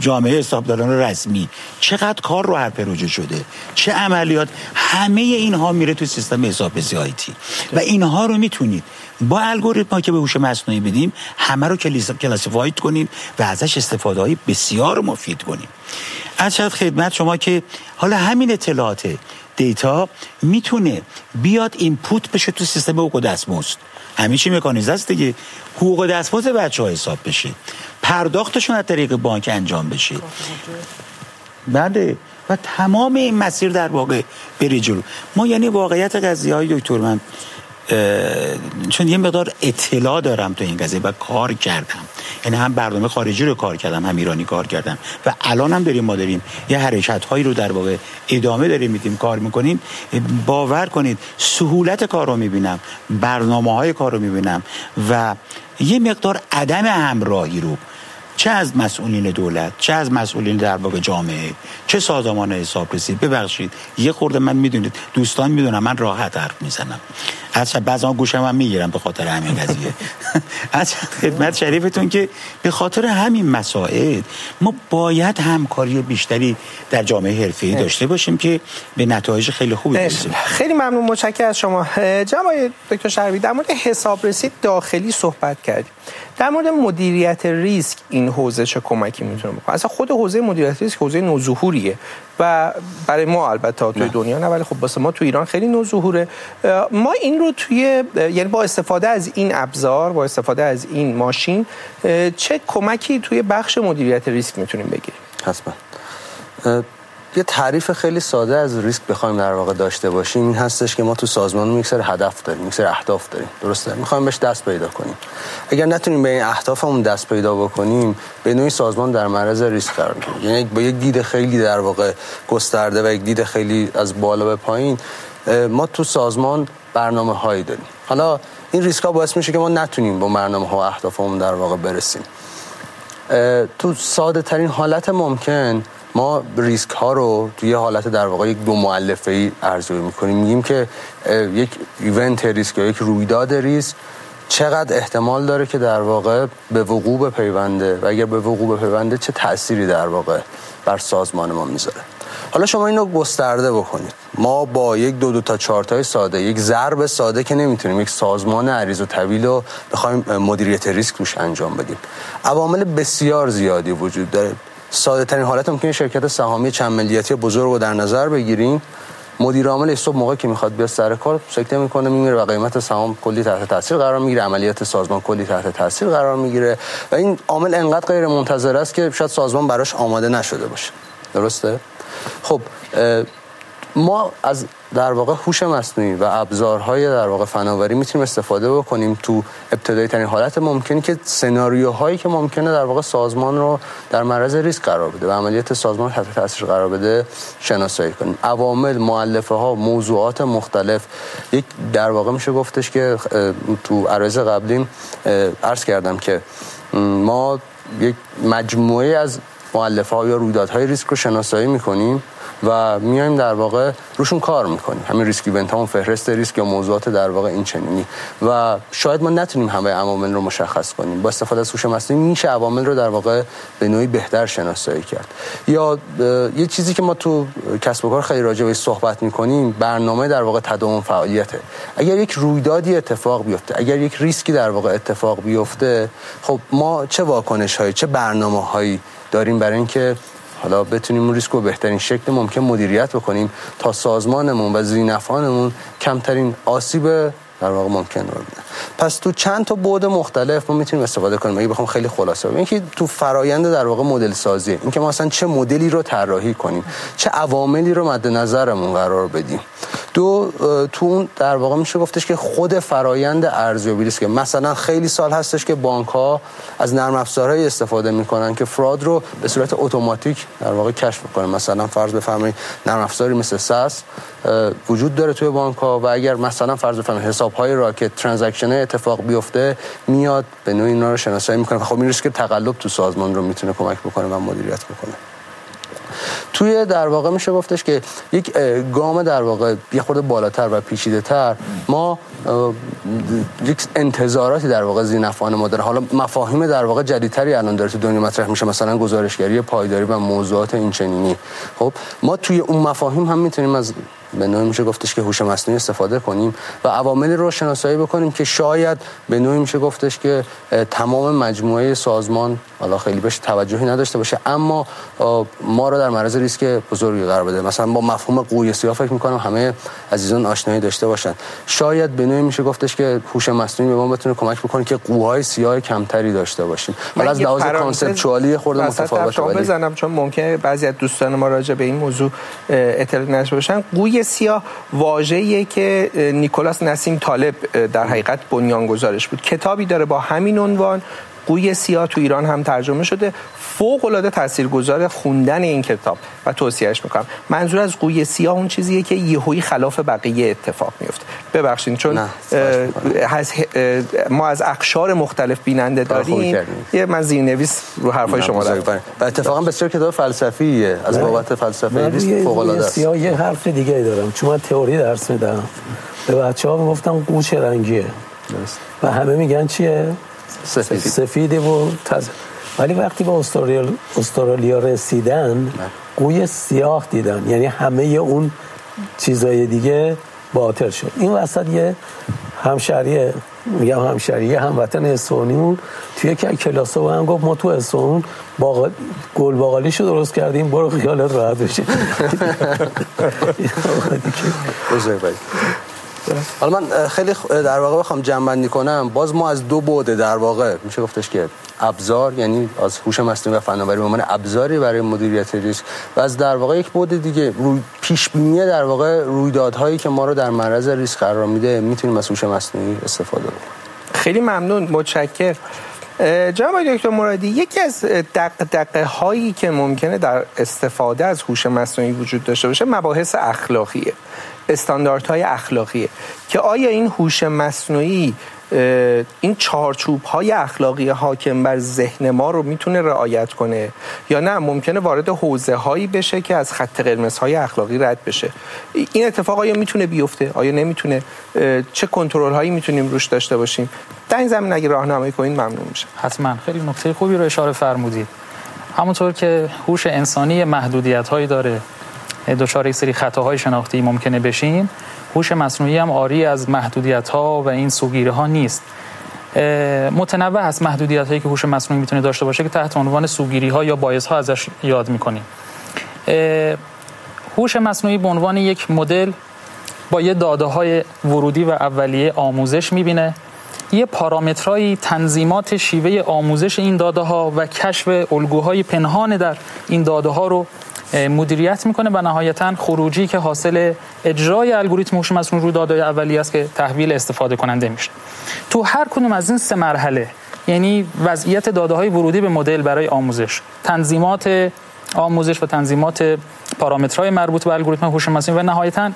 Speaker 6: جامعه حسابداران رسمی. چقدر کار رو هر پروژه شده؟ چه عملیات؟ همه اینها میره تو سیستم حسابرسی IT و اینها رو می‌تونید با الگوریتم که به هوش مصنوعی بدیم همه رو classified کنیم و ازش استفاده های بسیار مفید کنیم. از خدمت شما که حالا همین اطلاعات data می‌تونه بیاد input بشه تو سیستم حقوق دستمزد. همه چی مکانیزه است دیگه. حقوق دستمزد بچه ها حساب بشه. پرداختشون از طریق بانک انجام بشه. بله. و تمام این مسیر در واقع بری جلو. ما یعنی واقعیت قضیه های دکتر من چون یه مقدار اطلاع دارم تو این قضیه و کار کردم. یعنی هم برنامه خارجی رو کار کردم هم ایرانی کار کردم. و الان هم داریم ما داریم یه حرکت هایی رو در واقع ادامه داریم میدیم کار می‌کنیم. باور کنید سهولت کار رو می‌بینم برنامه های کار رو می‌بینم و یه مقدار عدم همراهی رو. چه از مسئولین دولت چه از مسئولین در واقع جامعه چه سازمان حسابرسی؟ ببخشید یه خورده من می‌دونید دوستان می‌دونم من راحت حرف می‌زنم. از بعضا گوشم هم می‌گیرم به خاطر همین قضیه. از خدمت شریفتون که به خاطر همین مسائل ما باید همکاری بیشتری در جامعه حرفه‌ای داشته باشیم که به نتایج خیلی خوبی برسیم.
Speaker 3: خیلی ممنون متشکرم از شما. جناب دکتر شربی در مورد حسابرسی داخلی صحبت کردیم. در مورد مدیریت ریسک این حوزه چه کمکی می‌تونه بکنه؟ اصلا خود حوزه مدیریت ریسک حوزه نوظهوریه. و برای ما البته توی دنیا نه ولی خب واسه ما تو ایران خیلی نوظهوره. ما این رو توی یعنی با استفاده از این ابزار با استفاده از این ماشین چه کمکی توی بخش مدیریت ریسک می‌تونیم بگیریم؟
Speaker 7: حتما. یه تعریف خیلی ساده از ریسک بخوایم در واقع داشته باشیم. این هستش که ما تو سازمان یک سری هدف داریم یک سری اهداف داریم. درسته می‌خوایم بهش دست پیدا کنیم. اگر نتونیم به این اهدافمون دست پیدا بکنیم به نوعی سازمان در معرض ریسک قرار می‌گیره یعنی با یک دید خیلی در واقع گسترده و یک دید خیلی از بالا به پایین ما تو سازمان برنامه هایی داریم. حالا این ریسک ها باعث میشه که ما نتونیم با برنامه ها و اهدافمون در واقع برسیم. تو ساده ترین حالت ممکن ما ریسک ها رو توی حالت در واقع یک دو معلفه ای ارزیابی می‌کنیم. میگیم که یک ایونت ریسک یا یک رویداد ریسک چقدر احتمال داره که در واقع به وقوع بپیونده و اگر به وقوع بپیونده چه تأثیری در واقع بر سازمان ما می‌ذاره. حالا شما اینو گسترده بکنید. ما با یک دو دو تا چارت ساده یک ضرب ساده که نمی‌تونیم یک سازمان عریض و طویل رو بخوایم مدیریت ریسک روش انجام بدیم. عوامل بسیار زیادی وجود داره. ساده ترین حالت ممکنه شرکت سهامی چند ملیتی بزرگ رو در نظر بگیریم. مدیر عامل صبح موقع که می‌خواد بیاد سر کار سکته می‌کنه میمیره و قیمت سهام کلی تحت تاثیر قرار می‌گیره عملیات سازمان کلی تحت تاثیر قرار می‌گیره و این عامل انقدر غیر منتظر است که شاید سازمان براش آماده نشده باشه. درسته؟ خب ما از در واقع هوش مصنوعی و ابزارهای در واقع فناوری می‌تونیم استفاده بکنیم تو ابتدایی ترین حالت ممکنی که سناریوهایی که ممکنه در واقع سازمان رو در معرض ریسک قرار بده و عملیات سازمان تحت تاثیر قرار بده شناسایی کنیم. عوامل مؤلفه ها موضوعات مختلف. یک در واقع میشه گفتش که تو عرض قبلیم عرض کردم که ما یک مجموعه از مؤلفه ها یا رویدادهای ریسک رو شناسایی می‌کنیم. و میایم در واقع روشون کار می‌کنیم. همین risk event فهرست ریسک یا موضوعات در واقع این چنینی. و شاید ما نتونیم همه عوامل رو مشخص کنیم. با استفاده از هوش مصنوعی میشه عوامل رو در واقع به نوعی بهتر شناسایی کرد. یا یه چیزی که ما تو کسب و کار خیلی راجع به صحبت می‌کنیم برنامه در واقع تداوم فعالیته. اگر یک رویدادی اتفاق بیفته اگر یک ریسکی در واقع اتفاق بیفته خب ما چه واکنش هایی چه برنامه هایی داریم برای اینکه حالا بتونیم اون ریسک رو بهترین شکل ممکن مدیریت بکنیم تا سازمانمون و زینفانمون کمترین آسیب در واقع ممکن رو بینه پس تو چند تا بعد مختلف ما می‌تونیم استفاده کنیم. اگه بخوام خیلی خلاصه بگم اینکه تو فرایند در واقع مدل سازی اینکه ما اصلا چه مدلی رو طراحی کنیم چه عواملی رو مد نظرمون قرار بدیم. دو تو اون در واقع میشه گفتش که خود فرایند ارزیابی ریسک. مثلا خیلی سال هستش که بانک ها از نرم افزارهایی استفاده می‌کنن که fraud رو به صورت اتوماتیک در واقع کشف کنه مثلا فرض بفرمایید نرم افزاری مثل SAS وجود داره توی بانک ها و اگر مثلا فرض بفرمایید حساب های راکد transaction اتفاق بیفته میاد به نوعی اینا رو شناسایی می‌کنه خب این ریسک تقلب تو سازمان رو می‌تونه کمک بکنه و مدیریت بکنه. توی در واقع میشه گفتش که یک گام در واقع یه خورده بالاتر و پیچیده تر ما یک انتظاراتی در واقع زینفعان ما داره. حالا مفاهیم در واقع جدیدتری الان داره تو دنیا مطرح میشه مثلا گزارشگری پایداری و موضوعات این چنینی خب ما توی اون مفاهیم هم می‌تونیم از به نوعی میشه گفتش که هوش مصنوعی استفاده کنیم و عواملی رو شناسایی بکنیم که شاید به نوعی میشه گفتش که تمام مجموعه سازمان حالا خیلی بهش توجهی نداشته باشه اما ما رو در معرض ریسک بزرگی قرار بده. مثلا با مفهوم قوی سیاه فکر می‌کنم همه عزیزان آشنایی داشته باشن. شاید به نوعی میشه گفتش که هوش مصنوعی به ما بتونه کمک بکنه که قوهای سیاه کمتری داشته باشیم. حالا از لحاظ کانسپچوالی خورده متفاوته
Speaker 3: بزنم چون ممکنه بعضی از دوستان ما راجع به این موضوع اطلاع نشه باشن. قوی سیاه واژه‌ایه که نیکولاس نسیم طالب در حقیقت بنیانگذارش بود. کتابی داره با همین عنوان قوی سیاه تو ایران هم ترجمه شده. فوق العاده تاثیرگذار خوندن این کتاب و توصیهش می‌کنم. منظور از قوی سیاه اون چیزیه که یهویی خلاف بقیه اتفاق میفته ببخشید چون ما از اقشار مختلف بیننده داریم. یه من زیرنویس رو حرفای شما دارم
Speaker 7: و اتفاقا بسیار کتاب فلسفیه. از بابت فلسفه فوق العاده است.
Speaker 5: سیاه یه حرف دیگه دارم. چون من تئوری درس میدم. به بچه‌ها می‌گفتم قوچ رنگیه. و همه میگن چیه؟ سفید. سفیده و تازه ولی وقتی به استرالیا, استرالیا رسیدن قوی سیاه دیدن. یعنی همه اون چیزای دیگه باطل شد. این وسط یه همشریه میگم همشریه هموطن اسفانیمون توی که کلاس و هم گفت ما تو اسفان باقل... گل باقالیشو درست کردیم برو خیالت راحت بشه.
Speaker 7: حالا من خیلی در واقع بخوام جنبندی کنم باز ما از دو بعد در واقع میشه گفتش که ابزار یعنی از هوش مصنوعی و فناوری به عنوان ابزاری برای مدیریت ریسک و از در واقع یک بعد دیگه روی پیش بینی در واقع رویدادهایی که ما رو در معرض ریسک قرار میده می‌تونیم از هوش مصنوعی استفاده کنیم
Speaker 3: خیلی ممنون متشکر جناب دکتر مرادی یکی از دقدقه هایی که ممکنه در استفاده از هوش مصنوعی وجود داشته باشه مباحث اخلاقیه. استانداردهای اخلاقیه. که آیا این هوش مصنوعی این چارچوب های اخلاقی حاکم بر ذهن ما رو می‌تونه رعایت کنه؟ یا نه ممکنه وارد حوزه هایی بشه که از خط قرمز های اخلاقی رد بشه. این اتفاق آیا می‌تونه بیفته؟ آیا نمی‌تونه؟ چه کنترل هایی می‌تونیم روش داشته باشیم؟ در این زمین اگه راهنمایی کنین ممنون میشه
Speaker 8: حتما. خیلی نکته خوبی رو اشاره فرمودید. همونطور که هوش انسانی محدودیت هایی داره دچار یک سری خطاهای شناختی ممکنه بشیم هوش مصنوعی هم آری از محدودیت ها و این سوگیری ها نیست متنوع است محدودیت هایی که هوش مصنوعی می‌تونه داشته باشه که تحت عنوان سوگیری ها یا باعث ها ازش یاد می‌کنیم. هوش مصنوعی به عنوان یک مدل با یه داده های ورودی و اولیه آموزش می‌بینه. یه پارامترهایی تنظیمات شیوه آموزش این داده ها و کشف الگوهای پنهان در این داده ها رو مدیریت می‌کنه و نهایتا خروجی که حاصل اجرای الگوریتم هوش مصنوعی رو داده اولیه است که تحویل استفاده کننده میشه. تو هر کدوم از این سه مرحله یعنی وضعیت داده های ورودی به مدل برای آموزش تنظیمات آموزش و تنظیمات پارامترهای مربوط به الگوریتم هوش مصنوعی و نهایتا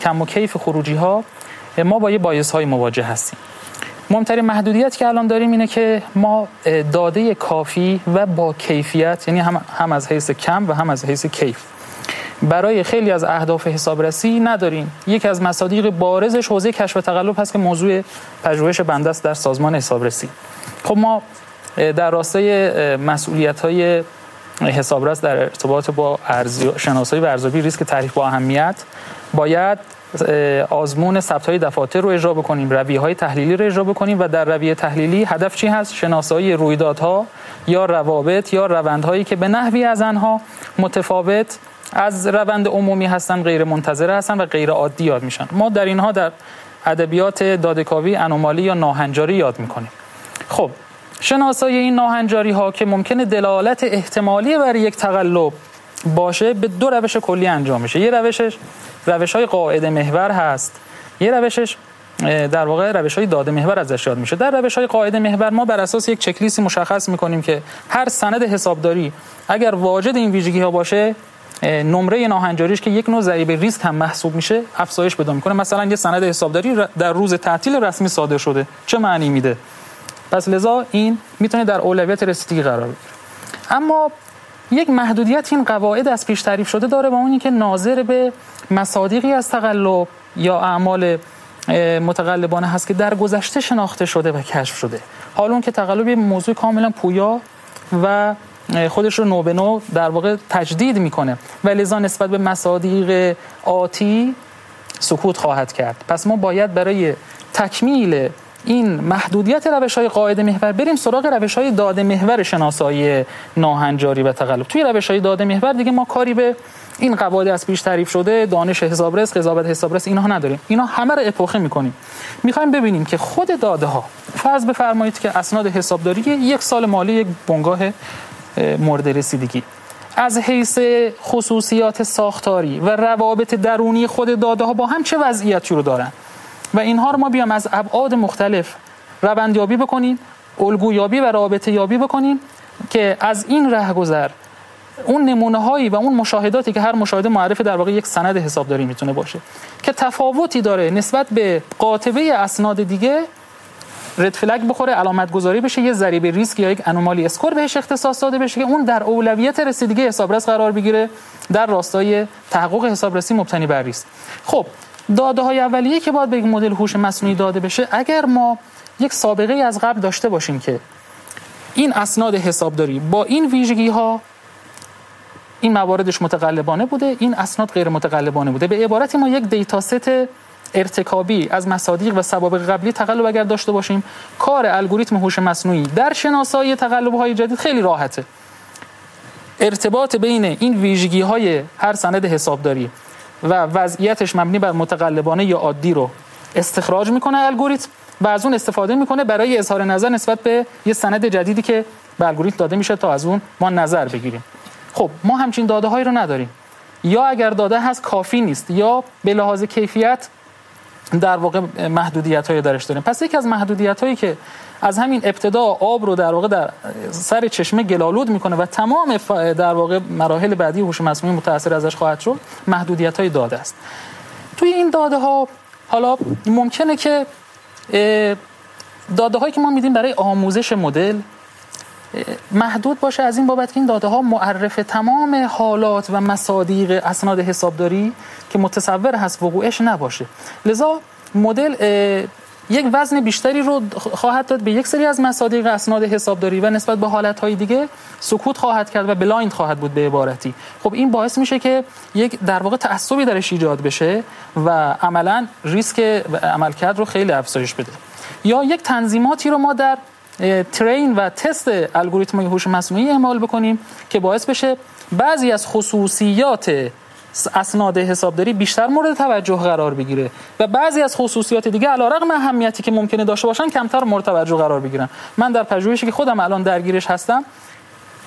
Speaker 8: کم و کیف خروجی ها ما با یه بایس های مواجه هستیم. مهمترین محدودیت که الان داریم اینه که ما داده کافی و با کیفیت یعنی هم, هم از حیث کم و هم از حیث کیف. برای خیلی از اهداف حسابرسی نداریم. یکی از مصادیق بارزش حوزه کشف و تقلب هست که موضوع پژوهش بنده است در سازمان حسابرسی. خب ما در راستای مسئولیت های حسابرس در ارتباط با شناسایی و ارزیابی ریسک تعریف با اهمیت باید آزمون ثبت های دفاتر رو اجرا بکنیم رویه های تحلیلی رو اجرا بکنیم و در رویه تحلیلی هدف چی هست؟ شناسایی رویدادها یا روابط یا روندهایی که به نحوی از آنها متفاوت از روند عمومی هستن غیر منتظره هستن و غیر عادی یاد میشن. ما در اینها در ادبیات دادکاوی انومالی یا ناهنجاری یاد می‌کنیم. خب شناسایی این ناهنجاری ها که ممکنه دلالت احتمالی بر یک تقلب باشه به دو روش کلی انجام میشه. یه روشش روش های قاعده محور هست. یه روشش در واقع روش های داده محور ازش یاد میشه. در روش های قاعده محور ما بر اساس یک چکلیستی مشخص می‌کنیم که هر سند حسابداری اگر واجد این ویژگی ها باشه نمره ناهنجاریش که یک نوع ضریب ریسک هم محسوب میشه افزایش پیدا می‌کنه. مثلا یه سند حسابداری در روز تعطیل رسمی صادر شده. چه معنی میده؟ پس لذا این می‌تونه در اولویت رسیدگی قرار بگیره. اما یک محدودیت این قواعد از پیش تعریف شده داره با اونی که ناظر به مصادیقی از تقلب یا اعمال متقلبانه هست که در گذشته شناخته شده و کشف شده. حالا اون که تقلب یه موضوع کاملا پویا و خودش رو نو به نو در واقع تجدید می‌کنه. و لذا نسبت به مصادیق آتی سکوت خواهد کرد. پس ما باید برای تکمیل این محدودیت روش های قاعده محور بریم سراغ روش های داده محور شناسایی ناهنجاری و تقلب. توی روش های داده محور دیگه ما کاری به این قواعد از پیش تعریف شده دانش حسابرس قضاوت حسابرس اینها نداریم. اینا همه رو اپوخه می‌کنیم. می‌خوایم ببینیم که خود داده ها فرض بفرمایید که اسناد حسابداری یک سال مالی یک بنگاه مورد رسیدگی. از حیث خصوصیات ساختاری و روابط درونی خود داده ها با هم چه وضعیتی رو دارن؟ و اینها رو ما بیام از ابعاد مختلف روندیابی بکنیم الگویابی و رابطه یابی بکنیم که از این رهگذر اون نمونه هایی و اون مشاهداتی که هر مشاهده معرف در واقع یک سند حسابداری می‌تونه باشه که تفاوتی داره نسبت به قاطبه اسناد دیگه رد فلگ بخوره علامت گذاری بشه یه ضریب ریسک یا یک انومالی اسکور بهش اختصاص داده بشه که اون در اولویت رسیدگی حسابرس قرار بگیره در راستای تحقق حسابرسی مبتنی بر ریسک. خب داده های اولیه که باید به یک مدل هوش مصنوعی داده بشه اگر ما یک سابقه از قبل داشته باشیم که این اسناد حسابداری با این ویژگی ها این مواردش متقلبانه بوده این اسناد غیر متقلبانه بوده. به عبارتی ما یک دیتا ست ارتکابی از مصادیق و سوابق قبلی تقلب اگر داشته باشیم کار الگوریتم هوش مصنوعی در شناسایی تقلب های جدید خیلی راحته. ارتباط بین این ویژگی های هر سند حسابداری و وضعیتش مبنی بر متقلبانه یا عادی رو استخراج می‌کنه الگوریتم و از اون استفاده می‌کنه برای اظهار نظر نسبت به یه سند جدیدی که به الگوریتم داده میشه تا از اون ما نظر بگیریم. خب ما همچین داده هایی رو نداریم. یا اگر داده هست کافی نیست یا به لحاظ کیفیت در واقع محدودیت های درش داریم. پس یکی از محدودیت هایی که از همین ابتدا آب رو در واقع در سر چشمه گلالود می‌کنه و تمام در واقع مراحل بعدی هوش مصنوعی متاثر ازش خواهد شد محدودیت های داده است. توی این داده ها حالا ممکنه که داده هایی که ما میدیم برای آموزش مدل محدود باشه از این بابت که این داده ها معرف تمام حالات و مصادیق اسناد حسابداری که متصور هست وقوعش نباشه. لذا مدل یک وزن بیشتری رو خواهد داد به یک سری از مصادیق اسناد حسابداری و نسبت به حالتهای دیگه سکوت خواهد کرد و blind خواهد بود به عبارتی. خب این باعث میشه که یک در واقع تعصبی درش ایجاد بشه و عملا ریسک عملکرد رو خیلی افزایش بده. یا یک تنظیماتی رو ما در ترین و تست الگوریتم هوش مصنوعی اعمال بکنیم که باعث بشه بعضی از خصوصیات اسناد حسابداری بیشتر مورد توجه قرار بگیره و بعضی از خصوصیات دیگه علیرغم اهمیتی که ممکنه داشته باشن کمتر مورد توجه قرار بگیرن. من در پژوهشی که خودم الان درگیرش هستم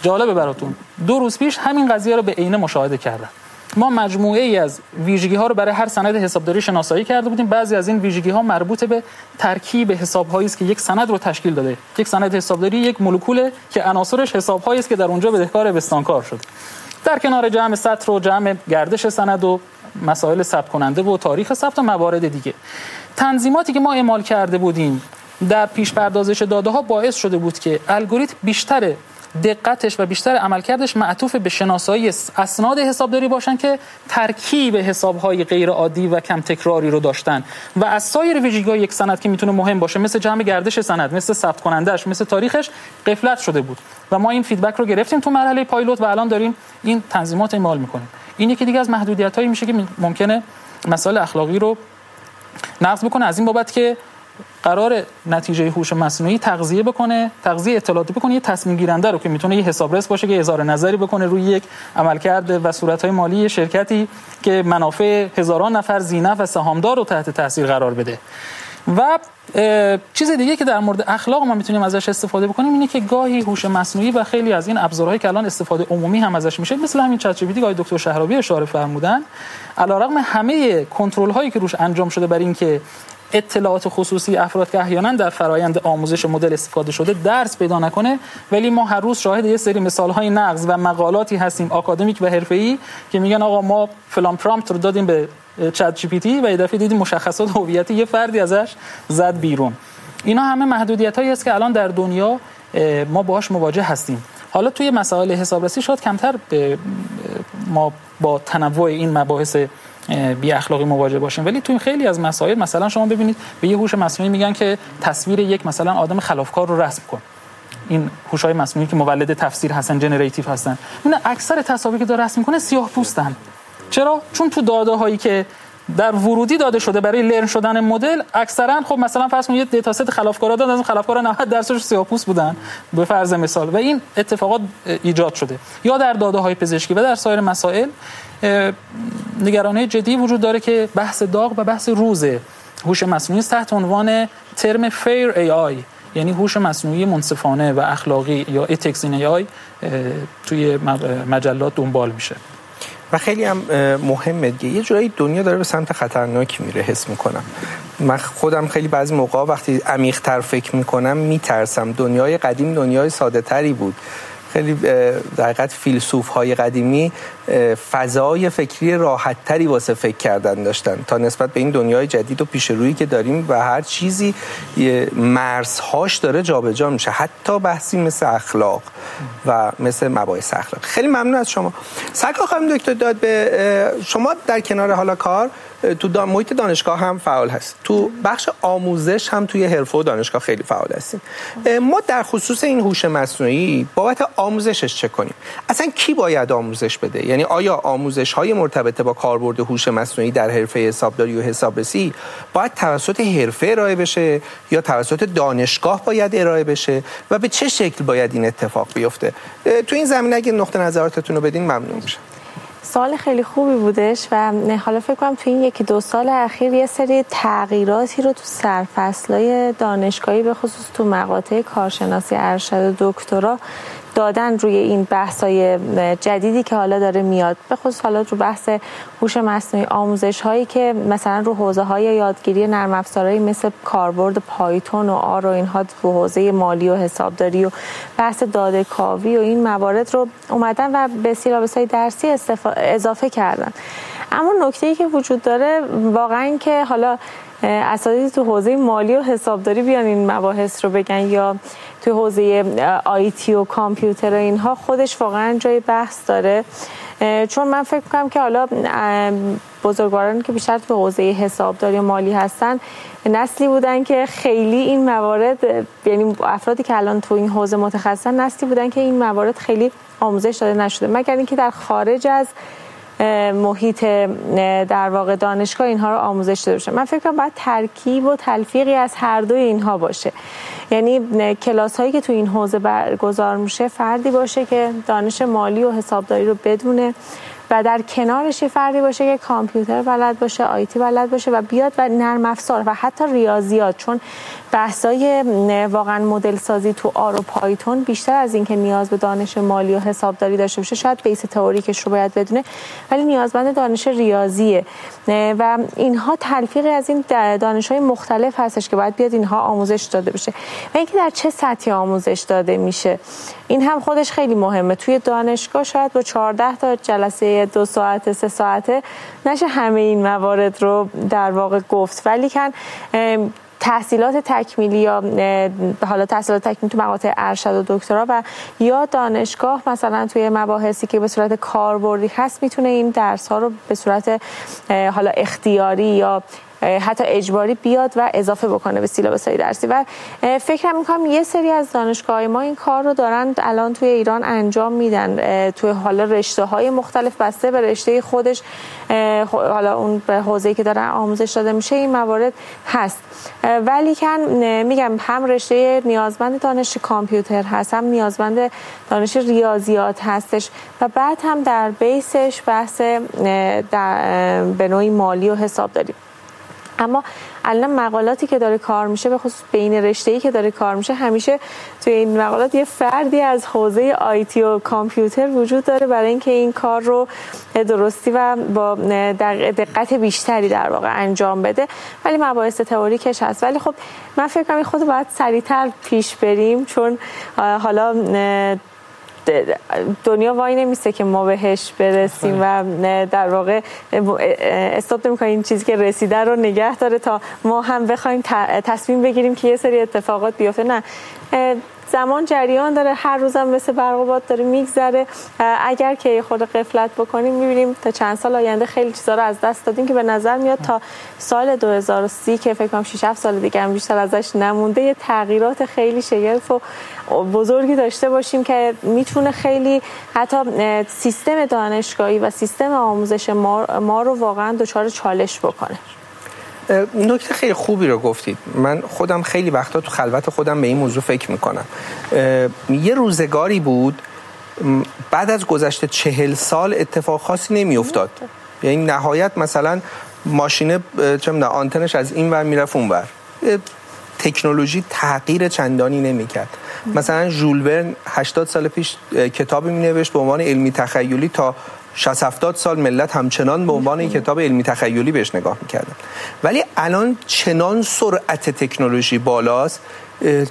Speaker 8: جالبه براتون. دو روز پیش همین قضیه رو به عینه مشاهده کردم. ما مجموعه ای از ویژگی ها رو برای هر سند حسابداری شناسایی کرده بودیم. بعضی از این ویژگی ها مربوط به ترکیب حساب هایی است که یک سند رو تشکیل داده. یک سند حسابداری یک مولکول که عناصرش حساب هایی است که در اونجا بدهکار بستانکار شد در کنار جمع سطر و جمع گردش سند و مسائل ثبت کننده و تاریخ ثبت و موارد دیگه. تنظیماتی که ما اعمال کرده بودیم در پیش پردازش داده ها باعث شده بود که الگوریتم بیشتر دقتش و بیشتر عملکردش معطوف به شناسایی اسناد حسابداری باشن که ترکیب حسابهای غیر عادی و کم تکراری رو داشتن. و از سایر ویژگی‌های یک سند که می‌تونه مهم باشه مثل جمع گردش سند مثل ثبت کنندش مثل تاریخش قفلت شده بود. و ما این فیدبک رو گرفتیم تو مرحله پایلوت و الان داریم این تنظیمات اعمال می‌کنیم. این یکی دیگه از محدودیت‌هایی میشه که ممکنه مسائل اخلاقی رو نقض بکنه. از این بابت که قرار نتیجه هوش مصنوعی تغذیه بکنه تغذیه اطلاعاتی بکنه یه تصمیم گیرنده رو که می‌تونه یه حسابرس باشه که اظهار نظری بکنه روی یک عملکرد و صورتهای مالی شرکتی که منافع هزاران نفر زینف و سهامدار رو تحت تاثیر قرار بده. و چیز دیگه که در مورد اخلاق ما می‌تونیم ازش استفاده بکنیم اینه که گاهی هوش مصنوعی و خیلی از این ابزارهایی که الان استفاده عمومی هم ازش میشه مثل همین چت جی پی دکتر شهرابی اشاره فرمودن علیرغم همه کنترل هایی که روش انجام شده بر اینکه اطلاعات خصوصی افراد که احیانا در فرایند آموزش مدل استفاده شده درس پیدا نکنه ولی ما هر روز شاهد یه سری مثال های نقض و مقالاتی هستیم آکادمیک و حرفه‌ای که میگن آقا ما فلان پرامپت رو دادیم به چت جی پی تی و دفعه دیدیم مشخصات هویتی یه فردی ازش زد بیرون. اینا همه محدودیت هایی است که الان در دنیا ما باهاش مواجه هستیم. حالا توی مسائل حسابرسی شاید کمتر ما با تنوع این مباحث بی اخلاقی مواجه باشیم. ولی توی خیلی از مسائل مثلا شما ببینید به یه هوش مصنوعی میگن که تصویر یک مثلا آدم خلافکار رو رسم کن. این هوش‌های مصنوعی که مولد تصویر هستن generative هستن. اون اکثر تصاویری که داره رسم می‌کنه سیاه پوستن چرا؟ چون تو داده هایی که در ورودی داده شده برای learn شدن مدل اکثرا خب مثلا فرض کنید یه data set خلافکارا دادن از خلافکارا 90 درصدش سیاه‌پوست بودن به فرض مثال. و این اتفاقات ایجاد شده. یا در داده های پزشکی و در سایر مسائل نگرانی جدی وجود داره که بحث داغ و بحث روز هوش مصنوعی تحت عنوان ترم fair AI یعنی هوش مصنوعی منصفانه و اخلاقی یا ethics AI توی مجلات دنبال میشه.
Speaker 3: و خیلی هم مهمه یه جورایی دنیا داره به سمت خطرناکی میره حس می‌کنم. من خودم خیلی بعضی موقع وقتی عمیق‌تر فکر می‌کنم میترسم. دنیای قدیم دنیای ساده تری بود. خیلی در حقیقت فیلسوف های قدیمی فضای فکری راحت تری واسه فکر کردن داشتن. تا نسبت به این دنیای جدید و پیش روی که داریم و هر چیزی مرزهاش داره جابجا جا میشه. حتی بحثی مثل اخلاق و مثل مباحث اخلاق. خیلی ممنون از شما. سکا خانم دکتر داد به شما در کنار حالا کار تو دا محیط دانشگاه هم فعال هست تو بخش آموزش هم توی حرفه و دانشگاه خیلی فعال هستیم. ما در خصوص این هوش مصنوعی بابت آموزشش چه کنیم؟ اصلا کی باید آموزش بده؟ یعنی آیا آموزش های مرتبط با کاربرد هوش مصنوعی در حرفه حسابداری و حسابرسی باید توسط حرفه ارائه بشه یا توسط دانشگاه باید ارائه بشه و به چه شکل باید این اتفاق بیفته؟ تو این زمینه اگه نقطه نظراتتون رو بدین ممنون میشم.
Speaker 9: سال خیلی خوبی بودش و حالا فکر کنم تو این یکی دو سال اخیر یه سری تغییراتی رو تو سرفصلای دانشگاهی به خصوص تو مقاطع کارشناسی ارشد و دکترا دادن روی این بحثای جدیدی که حالا داره میاد به خصوص حالا رو بحث هوش مصنوعی آموزش هایی که مثلا رو حوزه های یادگیری نرم افزارهایی مثل کاربرد پایتون و آر و اینها رو حوزه مالی و حسابداری و بحث داده کاوی و این موارد رو اومدن و به سیلابس های درسی اضافه کردن. اما نکته ای که وجود داره واقعا که حالا اساتید تو حوزه مالی و حسابداری بیان این مباحث رو بگن یا تو حوزه آیتی و کامپیوتر و اینها خودش واقعا جای بحث داره. چون من فکر کنم که حالا بزرگواران که بیشتر تو حوزه حسابداری و مالی هستن نسلی بودن که خیلی این موارد یعنی افرادی که الان تو این حوزه متخصصن نسلی بودن که این موارد خیلی آموزش داده نشده. مگر اینکه در خارج از محیط در واقع دانشگاه اینها رو آموزش داده من فکر کنم باید ترکیب و تلفیقی از هر دوی اینها باشه. یعنی کلاس هایی که تو این حوزه برگزار میشه فردی باشه که دانش مالی و حسابداری رو بدونه و در کنارش فردی باشه که کامپیوتر بلد باشه آیتی بلد باشه و بیاد و نرم افزار و حتی ریاضیات. چون بحثای واقعا مدل سازی تو آر و پایتون بیشتر از اینکه نیاز به دانش مالی و حسابداری داشته باشه شاید بیس تئوریکش رو باید بدونه ولی نیازمند دانش ریاضیه. و اینها تلفیقی از این دانش های مختلف هستش که باید بیاد اینها آموزش داده بشه. و اینکه در چه سطحی آموزش داده میشه. این هم خودش خیلی مهمه. توی دانشگاه شاید با 14 تا جلسه دو ساعت سه ساعته نشه همه این موارد رو در واقع گفت. ولی کن تحصیلات تکمیلی یا حالا تحصیلات تکمیلی تو مقاطع ارشد و دکترا و یا دانشگاه مثلا توی مباحثی که به صورت کاربردی هست می‌تونه این درس ها رو به صورت حالا اختیاری یا حتی اجباری بیاد و اضافه بکنه به سیلابس های درسی. و فکر می‌کنم یه سری از دانشگاه ما این کار رو دارن الان توی ایران انجام میدن. توی حالا رشته های مختلف بسته به رشته خودش. حالا اون به حوزه‌ای که دارن آموزش داده میشه این موارد هست. ولی کن میگم هم رشته نیازمند دانش کامپیوتر هست هم نیازمند دانش ریاضیات هستش و بعد هم در بیسش بحث در به نوعی مالی و حساب داریم. اما الان مقالاتی که داره کار میشه به خصوص بین رشته ای که داره کار میشه همیشه توی این مقالات یه فردی از حوزه آیتی و کامپیوتر وجود داره برای اینکه این کار رو درستی و با دقت بیشتری در واقع انجام بده. ولی مباحث تئوریکش هست. ولی خب من فکر کنم خود باید سریعتر پیش بریم چون حالا دنیا وای نمیسته که ما بهش برسیم و در واقع استاپ نمی‌کنه این چیزی که رسیده رو نگه داره تا ما هم بخوایم تصمیم بگیریم که یه سری اتفاقات بیفته. نه. زمان جریان داره هر روزم مثل برق داره میگذره. اگر که خود قفلت بکنیم می‌بینیم تا چند سال آینده خیلی چیزا رو از دست دادیم که به نظر میاد تا سال 2030 که فکر کنم 6 7 سال دیگه هم بیشتر ازش نمونده یه تغییرات خیلی شگرف و بزرگی داشته باشیم که می‌تونه خیلی حتی سیستم دانشگاهی و سیستم آموزش ما رو واقعا دچار چالش بکنه.
Speaker 3: نکته خیلی خوبی رو گفتید. من خودم خیلی وقتا تو خلوت خودم به این موضوع فکر می‌کنم. یه روزگاری بود بعد از گذشته چهل سال اتفاق خاصی نمیافتاد. یعنی نهایت مثلا ماشینه چه آنتنش از این ور می‌رفت اون ور. تکنولوژی تغییر چندانی نمی‌کرد. مثلا ژول ورن 80 سال پیش کتابی می نوشت به عنوان علمی تخیلی تا 60 70 سال ملت همچنان به عنوان این کتاب علمی تخیلی بهش نگاه می‌کردن. ولی الان چنان سرعت تکنولوژی بالاست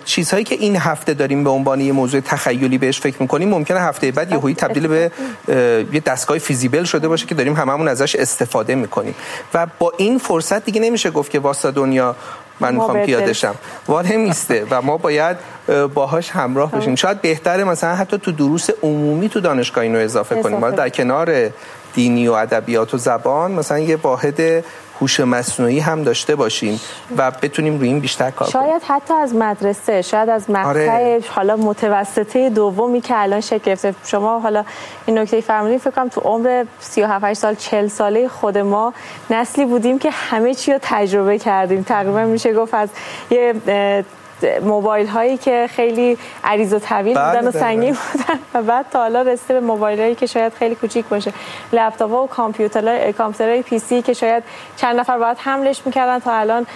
Speaker 3: چیزهایی که این هفته داریم به عنوان یه موضوع تخیلی بهش فکر می‌کنیم ممکنه هفته بعد یهویی تبدیل به یه دستگاه فیزیبل شده باشه که داریم هممون ازش استفاده می‌کنیم. و با این فرصت دیگه نمیشه گفت که واسه دنیا من می‌خوام پیاده شم واره میسته و ما باید باهاش همراه بشیم. شاید بهتره مثلا حتی تو دروس عمومی تو دانشگاه اینو اضافه, اضافه. کنیم. در کنار دینی و ادبیات و زبان مثلا یه واحد هوش مصنوعی هم داشته باشیم و بتونیم روی این بیشتر کار
Speaker 9: کنیم. شاید حتی از مدرسه شاید از مقطع آره. حالا متوسطه دومی که الان شکل گرفته شما حالا این نکته فرمودین فکر کنم تو عمر 37 سال 40 ساله خود ما نسلی بودیم که همه چی رو تجربه کردیم. تقریبا میشه گفت از یه موبایل هایی که خیلی عریض و طویل بله، بودن و سنگین بودن. و بعد تا حالا رسیده به موبایل هایی که شاید خیلی کوچیک باشه. لپتاپ و کامپیوترهای کامپیوترهای پی سی که شاید چند نفر باید حملش می‌کردن. تا الان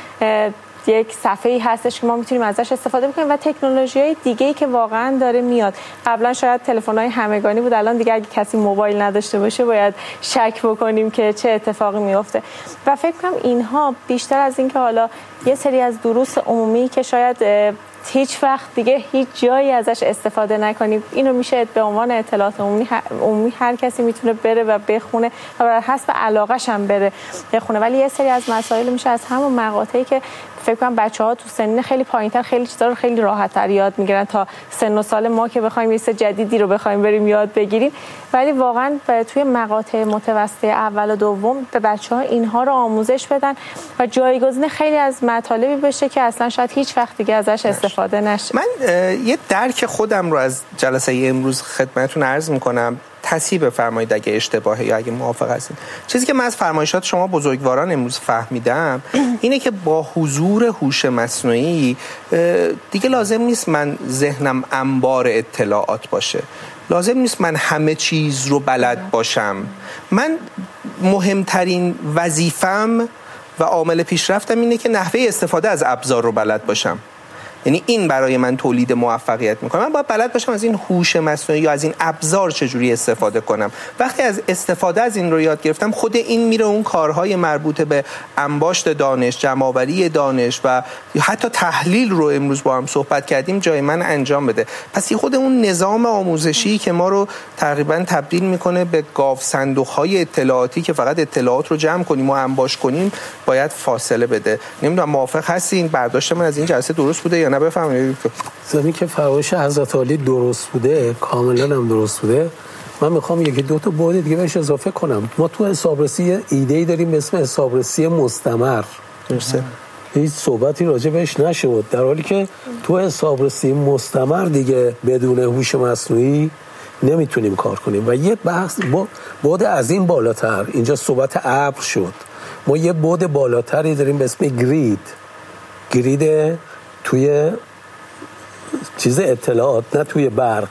Speaker 9: یک صفحه ای هستش که ما می‌تونیم ازش استفاده بکنیم و تکنولوژی های دیگه ای که واقعا داره میاد. قبلا شاید تلفن های همگانی بود الان دیگه اگه کسی موبایل نداشته باشه باید شک بکنیم که چه اتفاقی میفته و فکر کنم اینها بیشتر از اینکه حالا یه سری از دروس عمومی که شاید هیچ وقت دیگه هیچ جایی ازش استفاده نکنیم. اینو میشه به عنوان اطلاعات عمومی, عمومی هر کسی می‌تونه بره و بخونه و بر حسب علاقش هم بره بخونه. ولی یه سری از مسائل میشه از همون مقاطعی که فکر کنم بچه ها تو سن خیلی پایینتر خیلی چیزا رو خیلی راحت تر یاد می‌گیرن تا سن و سال ما که بخوایم یه جدیدی رو بخوایم بریم یاد بگیریم. ولی واقعا توی مقاطع متوسط اول و دوم به بچه ها اینها رو آموزش بدن و جایگزین خیلی از مطالبی بشه که اصلا شاید هیچ وقت دیگه ازش استفاده نشه.
Speaker 3: من یه درک خودم رو از جلسه امروز خدمتتون عرض می‌کنم. تصحیح بفرمایید اگه اشتباهه یا اگه موافق هستید. چیزی که من از فرمایشات شما بزرگواران امروز فهمیدم اینه که با حضور هوش مصنوعی دیگه لازم نیست من ذهنم انبار اطلاعات باشه. لازم نیست من همه چیز رو بلد باشم. من مهمترین وظیفم و عامل پیشرفتم اینه که نحوه استفاده از ابزار رو بلد باشم. یعنی این برای من تولید موفقیت می‌کنه. من باید بلد باشم از این هوش مصنوعی یا از این ابزار چجوری استفاده کنم. وقتی از استفاده از این رو یاد گرفتم خود این میره اون کارهای مربوط به انباشت دانش جمعآوری دانش و حتی تحلیل رو امروز با هم صحبت کردیم جای من انجام بده. پس خود اون نظام آموزشی که ما رو تقریبا تبدیل می‌کنه به گاو صندوق های اطلاعاتی که فقط اطلاعات رو جمع کنیم و انباش کنیم باید فاصله بده. نمی‌دونم موافق هستین؟ برداشت من از این جلسه درست بوده یا نه؟ بفهمید
Speaker 5: زمین که فرمایش حضرت علی درست بوده کاملا هم درست بوده. من می‌خوام یکی دو تا بعد دیگه بهش اضافه کنم. ما تو حسابرسی ایده ای داریم اسم حسابرسی مستمر.
Speaker 3: درسته.
Speaker 5: هیچ صحبتی راجع بهش نشد در حالی که تو حسابرسی مستمر دیگه بدون هوش مصنوعی نمی‌تونیم کار کنیم. و یه بحث بود از این بالاتر. اینجا صحبت ابر شد. ما یه بود بالاتری داریم به اسم گرید. گرید توی چیز اطلاعات نه توی برق.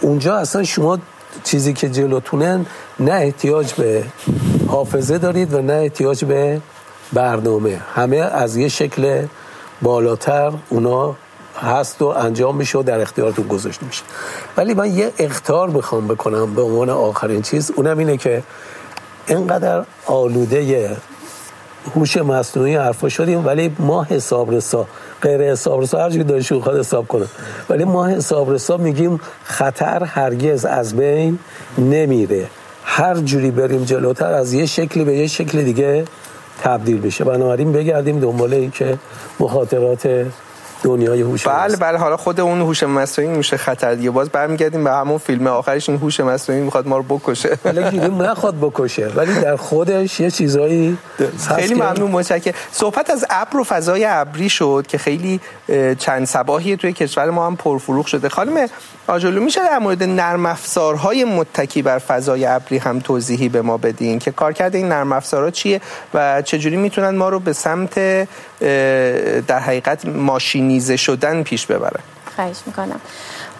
Speaker 5: اونجا اصلا شما چیزی که جلوتونه نه احتیاج به حافظه دارید و نه احتیاج به برنامه. همه از یه شکل بالاتر اونا هست و انجام میشه و در اختیارتون گذاشته میشه. ولی من یه اختار می‌خوام بکنم به عنوان آخرین چیز. اونم اینه که اینقدر آلوده هوش مصنوعی حرفا شدیم ولی ما حساب رسا غیر حساب رسا هر داشت خواهد حساب کنه. ولی ما حساب رسا میگیم خطر هرگز از بین نمیره. هر جوری بریم جلوتر از یه شکلی به یه شکل دیگه تبدیل بشه. بنابراین بگردیم دنبال این که مخاطرات دنیای هوش
Speaker 3: بله بله حالا خود اون هوش مصنوعی میشه خطر دیگه. باز برمیگردیم به همون فیلم آخرش این هوش مصنوعی می‌خواد ما رو بکشه.
Speaker 5: ولی نخواد بکشه ولی در خودش یه چیزایی
Speaker 3: خیلی ممنون متشکرم. صحبت از ابر و فضای ابری شد که خیلی چند سباهی توی کشور ما هم پرفروغ شده. خانم آجلو میشه در مورد نرم افزارهای متکی بر فضای ابری هم توضیحی به ما بدین؟ که کارکرد این نرم افزارها چیه و چجوری می‌تونن ما رو به سمت در حقیقت ماشینیزه شدن پیش ببره.
Speaker 4: خواهش می‌کنم.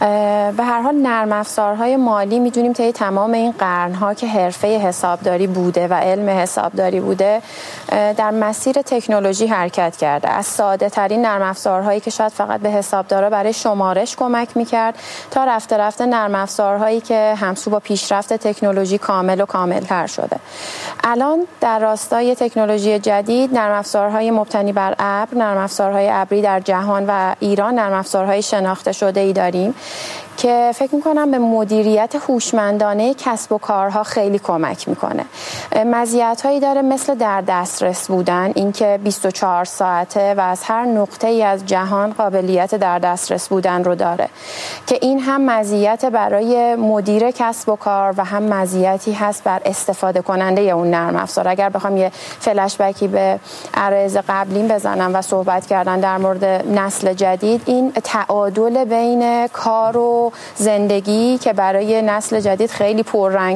Speaker 4: به هر حال نرم افزارهای مالی می‌دونیم طی تمام این قرنها که حرفه حسابداری بوده و علم حسابداری بوده در مسیر تکنولوژی حرکت کرده. از ساده ترین نرم افزارهایی که شاید فقط به حسابدارا برای شمارش کمک می‌کرد تا رفته رفته نرم افزارهایی که همسو با پیشرفت تکنولوژی کامل و کاملتر شده. الان در راستای تکنولوژی جدید نرم افزارهای مبتنی بر ابر نرم افزارهای ابری در جهان و ایران نرم افزارهای شناخته شده ای داریم. که فکر می‌کنم به مدیریت هوشمندانه کسب و کارها خیلی کمک می‌کنه. مزیت هایی داره مثل در دسترس بودن اینکه 24 ساعته و از هر نقطه ای از جهان قابلیت در دسترس بودن رو داره. که این هم مزیت برای مدیر کسب و کار و هم مزیتی هست بر استفاده کننده اون نرم افزار. اگر بخوام یه فلش بکی به عرض قبلیم بزنم و صحبت کردن در مورد نسل جدید این تعادل بین کار و زندگی که برای نسل جدید خیلی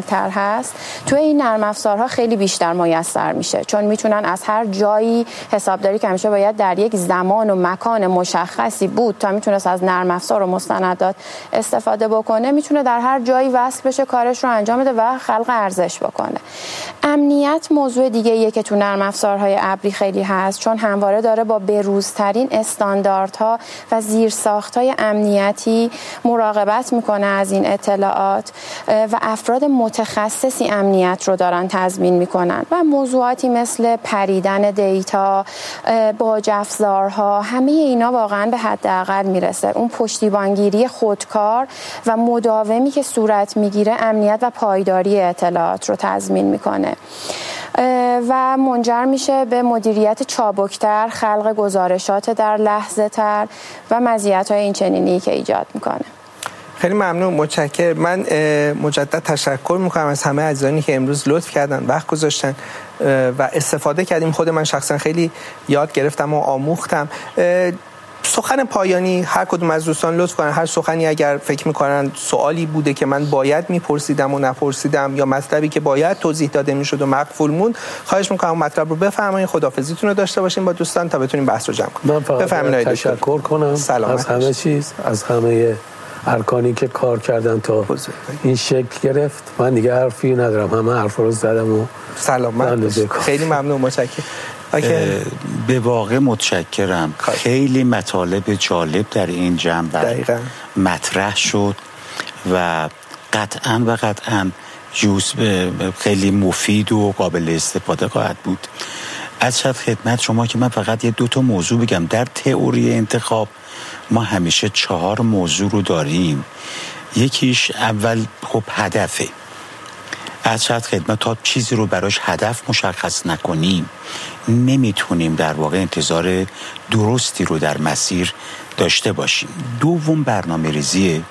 Speaker 4: تر هست توی این نرم افزارها خیلی بیشتر میسر میشه. چون می‌تونن از هر جایی حسابداری که همیشه باید در یک زمان و مکان مشخصی بود تا می‌تونست از نرم افزار و مستندات استفاده بکنه می‌تونه در هر جایی وصل بشه کارش رو انجام بده و خلق ارزش بکنه. امنیت موضوع دیگه ایه که تو نرم افزارهای ابری خیلی هست چون همواره داره با بروزترین استانداردها و زیرساختهای امنیتی مراقبت می‌کنه از این اطلاعات و افراد متخصصی امنیت رو دارن تضمین می‌کنن و موضوعاتی مثل پریدن دیتا با افزارها همه اینا واقعا به حداقل می‌رسه. اون پشتیبانگیری خودکار و مداومی که صورت می‌گیره امنیت و پایداری اطلاعات رو تضمین می‌کنه. و منجر میشه به مدیریت چابکتر خلق گزارشات در لحظه تر و مزیت های این چنینی که ایجاد می‌کنه.
Speaker 3: خیلی ممنون متشکر من مجدد تشکر می‌کنم از همه عزیزانی که امروز لطف کردن وقت گذاشتن و استفاده کردیم. خود من شخصا خیلی یاد گرفتم و آموختم. سخن پایانی هر کدوم از دوستان لطف کنن. هر سخنی اگر فکر می‌کنن سوالی بوده که من باید میپرسیدم و نپرسیدم یا مطلبی که باید توضیح داده می‌شد و مقفول موند خواهش می‌کنم مطلب رو بفرمایید خدافظیتون رو داشته باشیم با دوستان تا بتونیم بحث رو جمع کنیم.
Speaker 5: من تشکر کنم. سلام از همه چیز از همه ارکانی که کار کردن تا این شکل گرفت. من دیگه حرفی ندارم. همه حرف رو زدم و
Speaker 3: سلام خیلی ممنون. متشکرم.
Speaker 6: به واقع متشکرم. خیلی مطالب جالب در این جنبه. مطرح شد و قطعا و قطعا جوز خیلی مفید و قابل استفاده خواهد بود. از شد خدمت شما که من فقط یه دو تا موضوع بگم. در تئوری انتخاب ما همیشه چهار موضوع رو داریم. یکیش اول خب هدفه. از شاید خدمت تا چیزی رو براش هدف مشخص نکنیم. نمی‌تونیم در واقع انتظار درستی رو در مسیر داشته باشیم. دوم برنامه ریزیه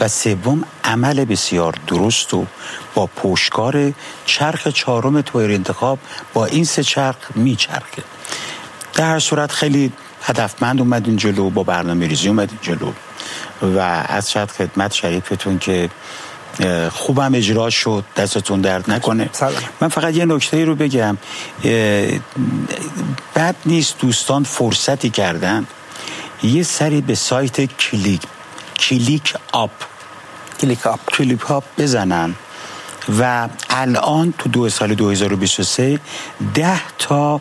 Speaker 6: و سوم عمل بسیار درست و با پشتکار چرخ چهارم تویر انتخاب با این سه چرخ میچرخه. در هر صورت خیلی هدفمند اومدین جلو با برنامه ریزی اومدین جلو. و از شاید خدمت شریفتون که خوبم اجرا شد دستتون درد نکنه. من فقط یه نکته رو بگم. بد نیست دوستان فرصتی کردن. یه سری به سایت کلیک
Speaker 3: ClickUp.
Speaker 6: ClickUp. ClickUp بزنن. و الان تو دو سال 2023 ده تا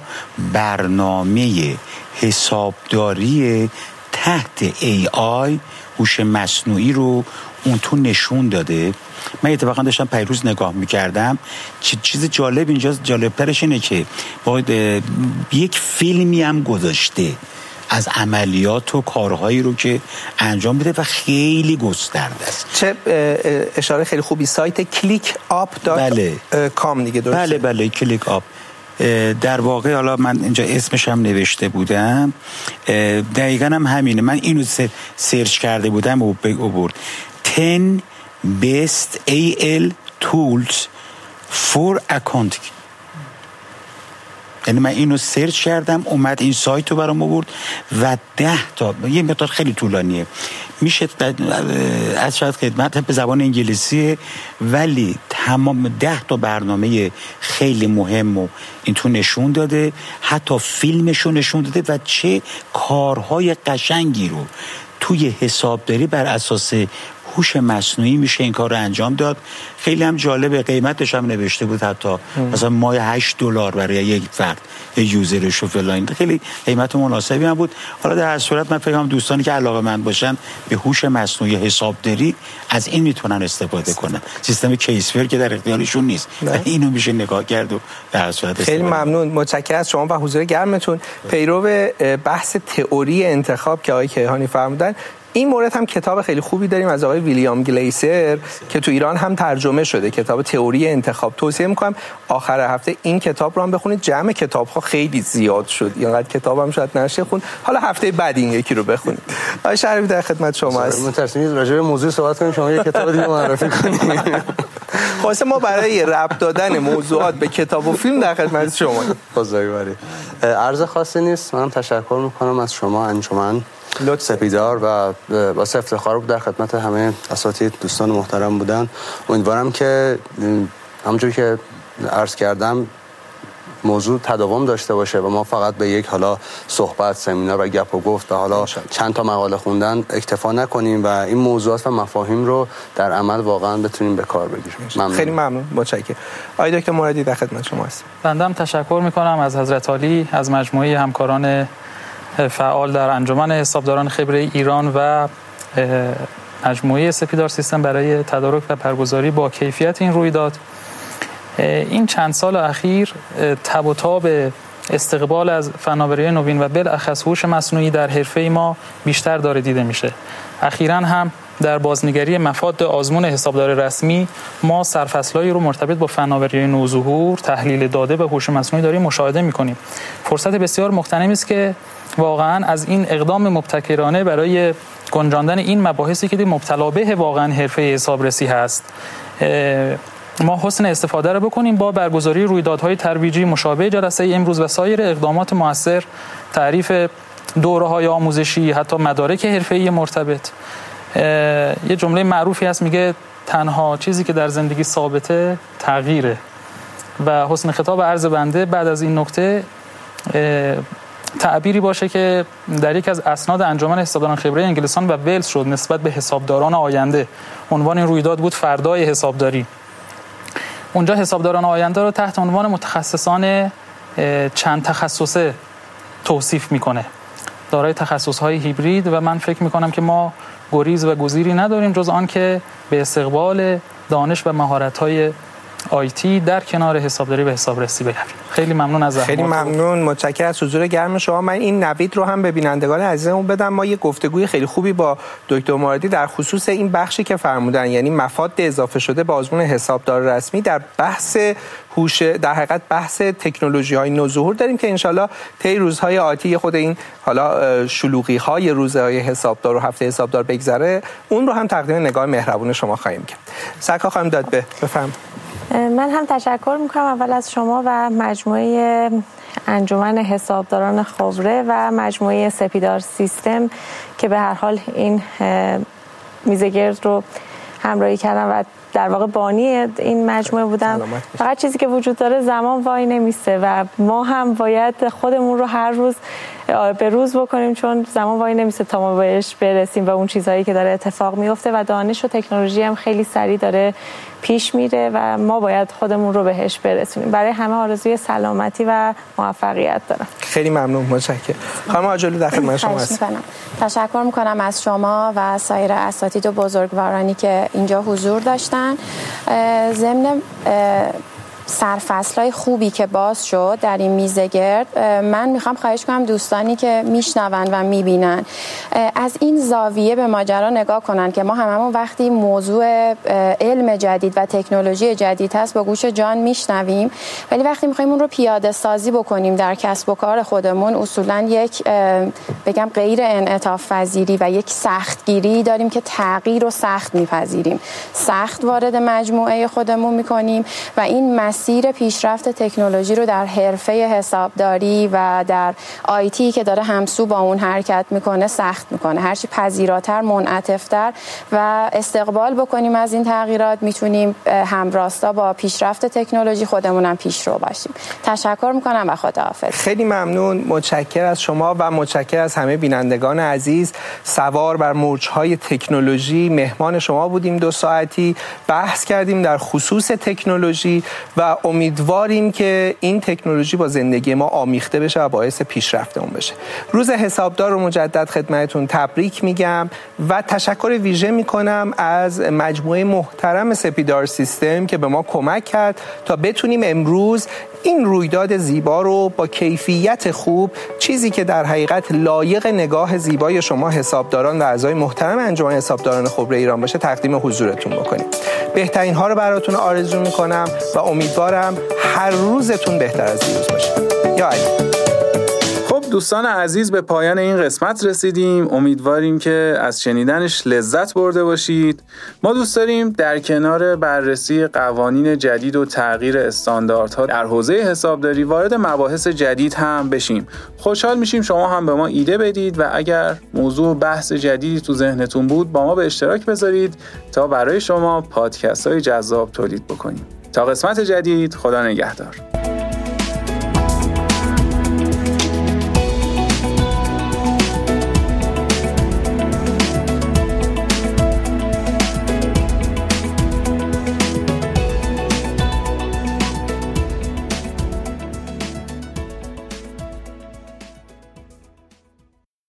Speaker 6: برنامه حسابداری تحت AI هوش مصنوعی رو اون تو نشون داده. من اتفاقا داشتم پریروز نگاه می‌کردم. چیز جالب اینجا جالبترش اینه که با یک فیلمی هم گذاشته از عملیات و کارهایی رو که انجام میده و خیلی گسترده است.
Speaker 3: چه اشاره خیلی خوبی. سایت ClickUp
Speaker 6: بله.
Speaker 3: کام دیگه درسته؟
Speaker 6: بله بله ClickUp در واقع حالا من اینجا اسمش هم نوشته بودم. دقیقا هم همینه. من اینو سرچ کرده بودم و برد. 10 best AI tools for accounting یعنی من اینو سرچ کردم اومد این سایت رو برام آورد و ده تا یه مقدار خیلی طولانیه. میشه از شاید خدمت به زبان انگلیسی ولی تمام ده تا برنامه خیلی مهم و این تو نشون داده حتی فیلمش رو نشون داده و چه کارهای قشنگی رو توی حسابداری بر اساس هوش مصنوعی میشه این کار رو انجام داد. خیلی هم جالبه قیمتش هم نوشته بود حتی. مثلا ماه 8 دلار برای یک فرد یه یوزرش و فلان. خیلی قیمت مناسبی هم بود. حالا در هر صورت من فکر دوستانی که علاقه من باشن به هوش مصنوعی حسابداری از این می‌تونن استفاده کنن. سیستم کیسفر که در اختیارشون نیست. و اینو میشه نگاه کرد و در هر صورت
Speaker 3: خیلی ممنون. متشکرم از شما و حضور گرمتون. پیرو بحث تئوری انتخاب که آقای کیهانی فرمودن. این مورد هم کتاب خیلی خوبی داریم از آقای ویلیام گلیسر که تو ایران هم ترجمه شده. کتاب تئوری انتخاب. توصیه می‌کنم آخر هفته این کتاب رو هم بخونید. جمع کتاب ها خیلی زیاد شد. اینقدر کتاب هم شاید نشه خون. حالا هفته بعد این یکی رو بخونید. آقای شریف در خدمت شما هست.
Speaker 7: مترسیم راجع به موضوع صحبت کنیم شما یه کتاب دیگه معرفی کنید.
Speaker 3: خلاص ما برای ربط دادن موضوعات به کتاب و فیلم در خدمت شما.
Speaker 7: بزرگواری. عرض خاصی نیست. من تشکر می‌کنم از شما انجمن. سپیدار و با افتخار در خدمت همه اساتید دوستان محترم بودن. امیدوارم که همونجور که عرض کردم موضوع تداوم داشته باشه و ما فقط به یک حالا صحبت سمینار و گپ و گفت و حالا چند تا مقاله خوندن اکتفا نکنیم و این موضوعات و مفاهیم رو در عمل واقعا بتونیم به کار بگیریم.
Speaker 3: ممنون. خیلی ممنون. متشکرم. آقای دکتر مرادی در خدمت شما هستم.
Speaker 8: بنده تشکر می‌کنم از حضرت علی از مجموعه همکاران فعال در انجمن حسابداران خبره ایران و مجموعه سپیدار سیستم برای تدارک و برگزاری با کیفیت این رویداد این چند سال اخیر تب و تاب استقبال از فناوری نوین و بالاخص هوش مصنوعی در حرفه ما بیشتر داره دیده میشه. اخیرا هم در بازنگری مفاد آزمون حسابدار رسمی ما سرفصلایی رو مرتبط با فناوری نوظهور تحلیل داده به هوش مصنوعی داریم مشاهده می‌کنیم. فرصت بسیار مختنمی است که واقعا از این اقدام مبتکرانه برای گنجاندن این مباحثی که مبتلا به واقعا حرفه حسابرسی هست. ما حسن استفاده رو بکنیم با برگزاری رویدادهای ترویجی مشابه جلسه امروز و سایر اقدامات موثر تعریف دوره های آموزشی حتی مدارک حرفه‌ای مرتبط. یه جمله معروفی هست میگه تنها چیزی که در زندگی ثابته تغییره. و حسن خطاب عرض بنده بعد از این نکته تعبیری باشه که در یک از اسناد انجمن حسابداران خبره انگلستان و ولز شد نسبت به حسابداران آینده. عنوان این رویداد بود فردای حسابداری. اونجا حسابداران آینده رو تحت عنوان متخصصان چند تخصصه توصیف می‌کنه. دارای تخصص های هیبرید و من فکر می‌کنم که ما گریز و گزیری نداریم جز آن که به استقبال دانش و مهارت های آیتی در کنار حسابداری و حسابرسی برویم خیلی ممنون از
Speaker 3: خیلی ممنون. متشکرم از حضور گرم شما. من این نوید رو هم به بینندگان عزیزمون بدم. ما یه گفتگوی خیلی خوبی با دکتر مرادی در خصوص این بخشی که فرمودن یعنی مفاد اضافه شده به آزمون حسابدار رسمی در بحث هوش در حقیقت بحث تکنولوژی های نوظهور داریم که انشالله طی روزهای آتی خود این حالا شلوغی های روزهای حسابدار و هفته حسابدار بگذره. اون رو هم تقدیم نگاه مهربون شما خواهیم کرد. سرکا خواهیم داد به بفهم
Speaker 9: من هم تشکر می‌کنم اول از شما و مجموعه انجمن حسابداران خبره و مجموعه سپیدار سیستم که به هر حال این میزگرد رو همراهی کردم و در واقع بانی این مجموعه بودم فقط چیزی که وجود داره زمان وای نمیسته و ما هم باید خودمون رو هر روز به روز بکنیم چون زمان وای نمیسته تا ما بهش برسیم و اون چیزهایی که داره اتفاق میفته و دانش و تکنولوژی هم خیلی سریع داره پیش میره و ما باید خودمون رو بهش برسونیم. برای همه آرزوی سلامتی و موفقیت دارم.
Speaker 3: خیلی ممنون متشکرم. خانم آجلو در خدمت شما هستم
Speaker 4: تشکر می‌کنم از شما و سایر اساتید و بزرگوارانی که اینجا حضور داشتن. ضمن سرفصل خوبی که باز شد در این میزه گرد من می‌خوام خواهش کنم دوستانی که میشنون و می‌بینن از این زاویه به ماجرا نگاه کنن که ما هممون وقتی موضوع علم جدید و تکنولوژی جدید هست با گوش جان میشنویم. ولی وقتی می‌خوایم اون رو پیاده سازی بکنیم در کسب و کار خودمون اصولا یک بگم غیر انعطاف پذیری و یک سختگیری داریم که تغییر رو سخت میپذیریم. سخت وارد مجموعه خودمون می‌کنیم و این مسیر پیشرفت تکنولوژی رو در حرفه حسابداری و در آیتی که داره همسو با اون حرکت می‌کنه سخت می‌کنه. هرچی پذیراتر منعطفتر و استقبال بکنیم از این تغییرات می‌تونیم همراستا با پیشرفت تکنولوژی خودمونم پیش رو باشیم. تشکر می‌کنم و خداحافظ.
Speaker 3: خیلی ممنون. متشکر از شما و متشکر از همه بینندگان عزیز. سوار بر موجهای تکنولوژی مهمان شما بودیم دو ساعتی. بحث کردیم در خصوص تکنولوژی و امیدواریم که این تکنولوژی با زندگی ما آمیخته بشه و باعث پیشرفت اون بشه. روز حسابدار رو مجدد خدمتتون تبریک میگم و تشکر ویژه می‌کنم از مجموعه محترم سپیدار سیستم که به ما کمک کرد تا بتونیم امروز این رویداد زیبا رو با کیفیت خوب چیزی که در حقیقت لایق نگاه زیبای شما حسابداران و اعضای محترم انجمن حسابداران خبره ایران باشه تقدیم حضورتون بکنیم. بهترین ها رو براتون آرزو می‌کنم و امیدوارم هر روزتون بهتر از دیروز باشه. یا علی.
Speaker 2: دوستان عزیز به پایان این قسمت رسیدیم. امیدواریم که از شنیدنش لذت برده باشید. ما دوست داریم در کنار بررسی قوانین جدید و تغییر استانداردها در حوزه حسابداری وارد مباحث جدید هم بشیم. خوشحال میشیم شما هم به ما ایده بدید و اگر موضوع بحث جدیدی تو ذهنتون بود با ما به اشتراک بذارید تا برای شما پادکست های جذاب تولید بکنیم. تا قسمت جدید خدا نگهدار.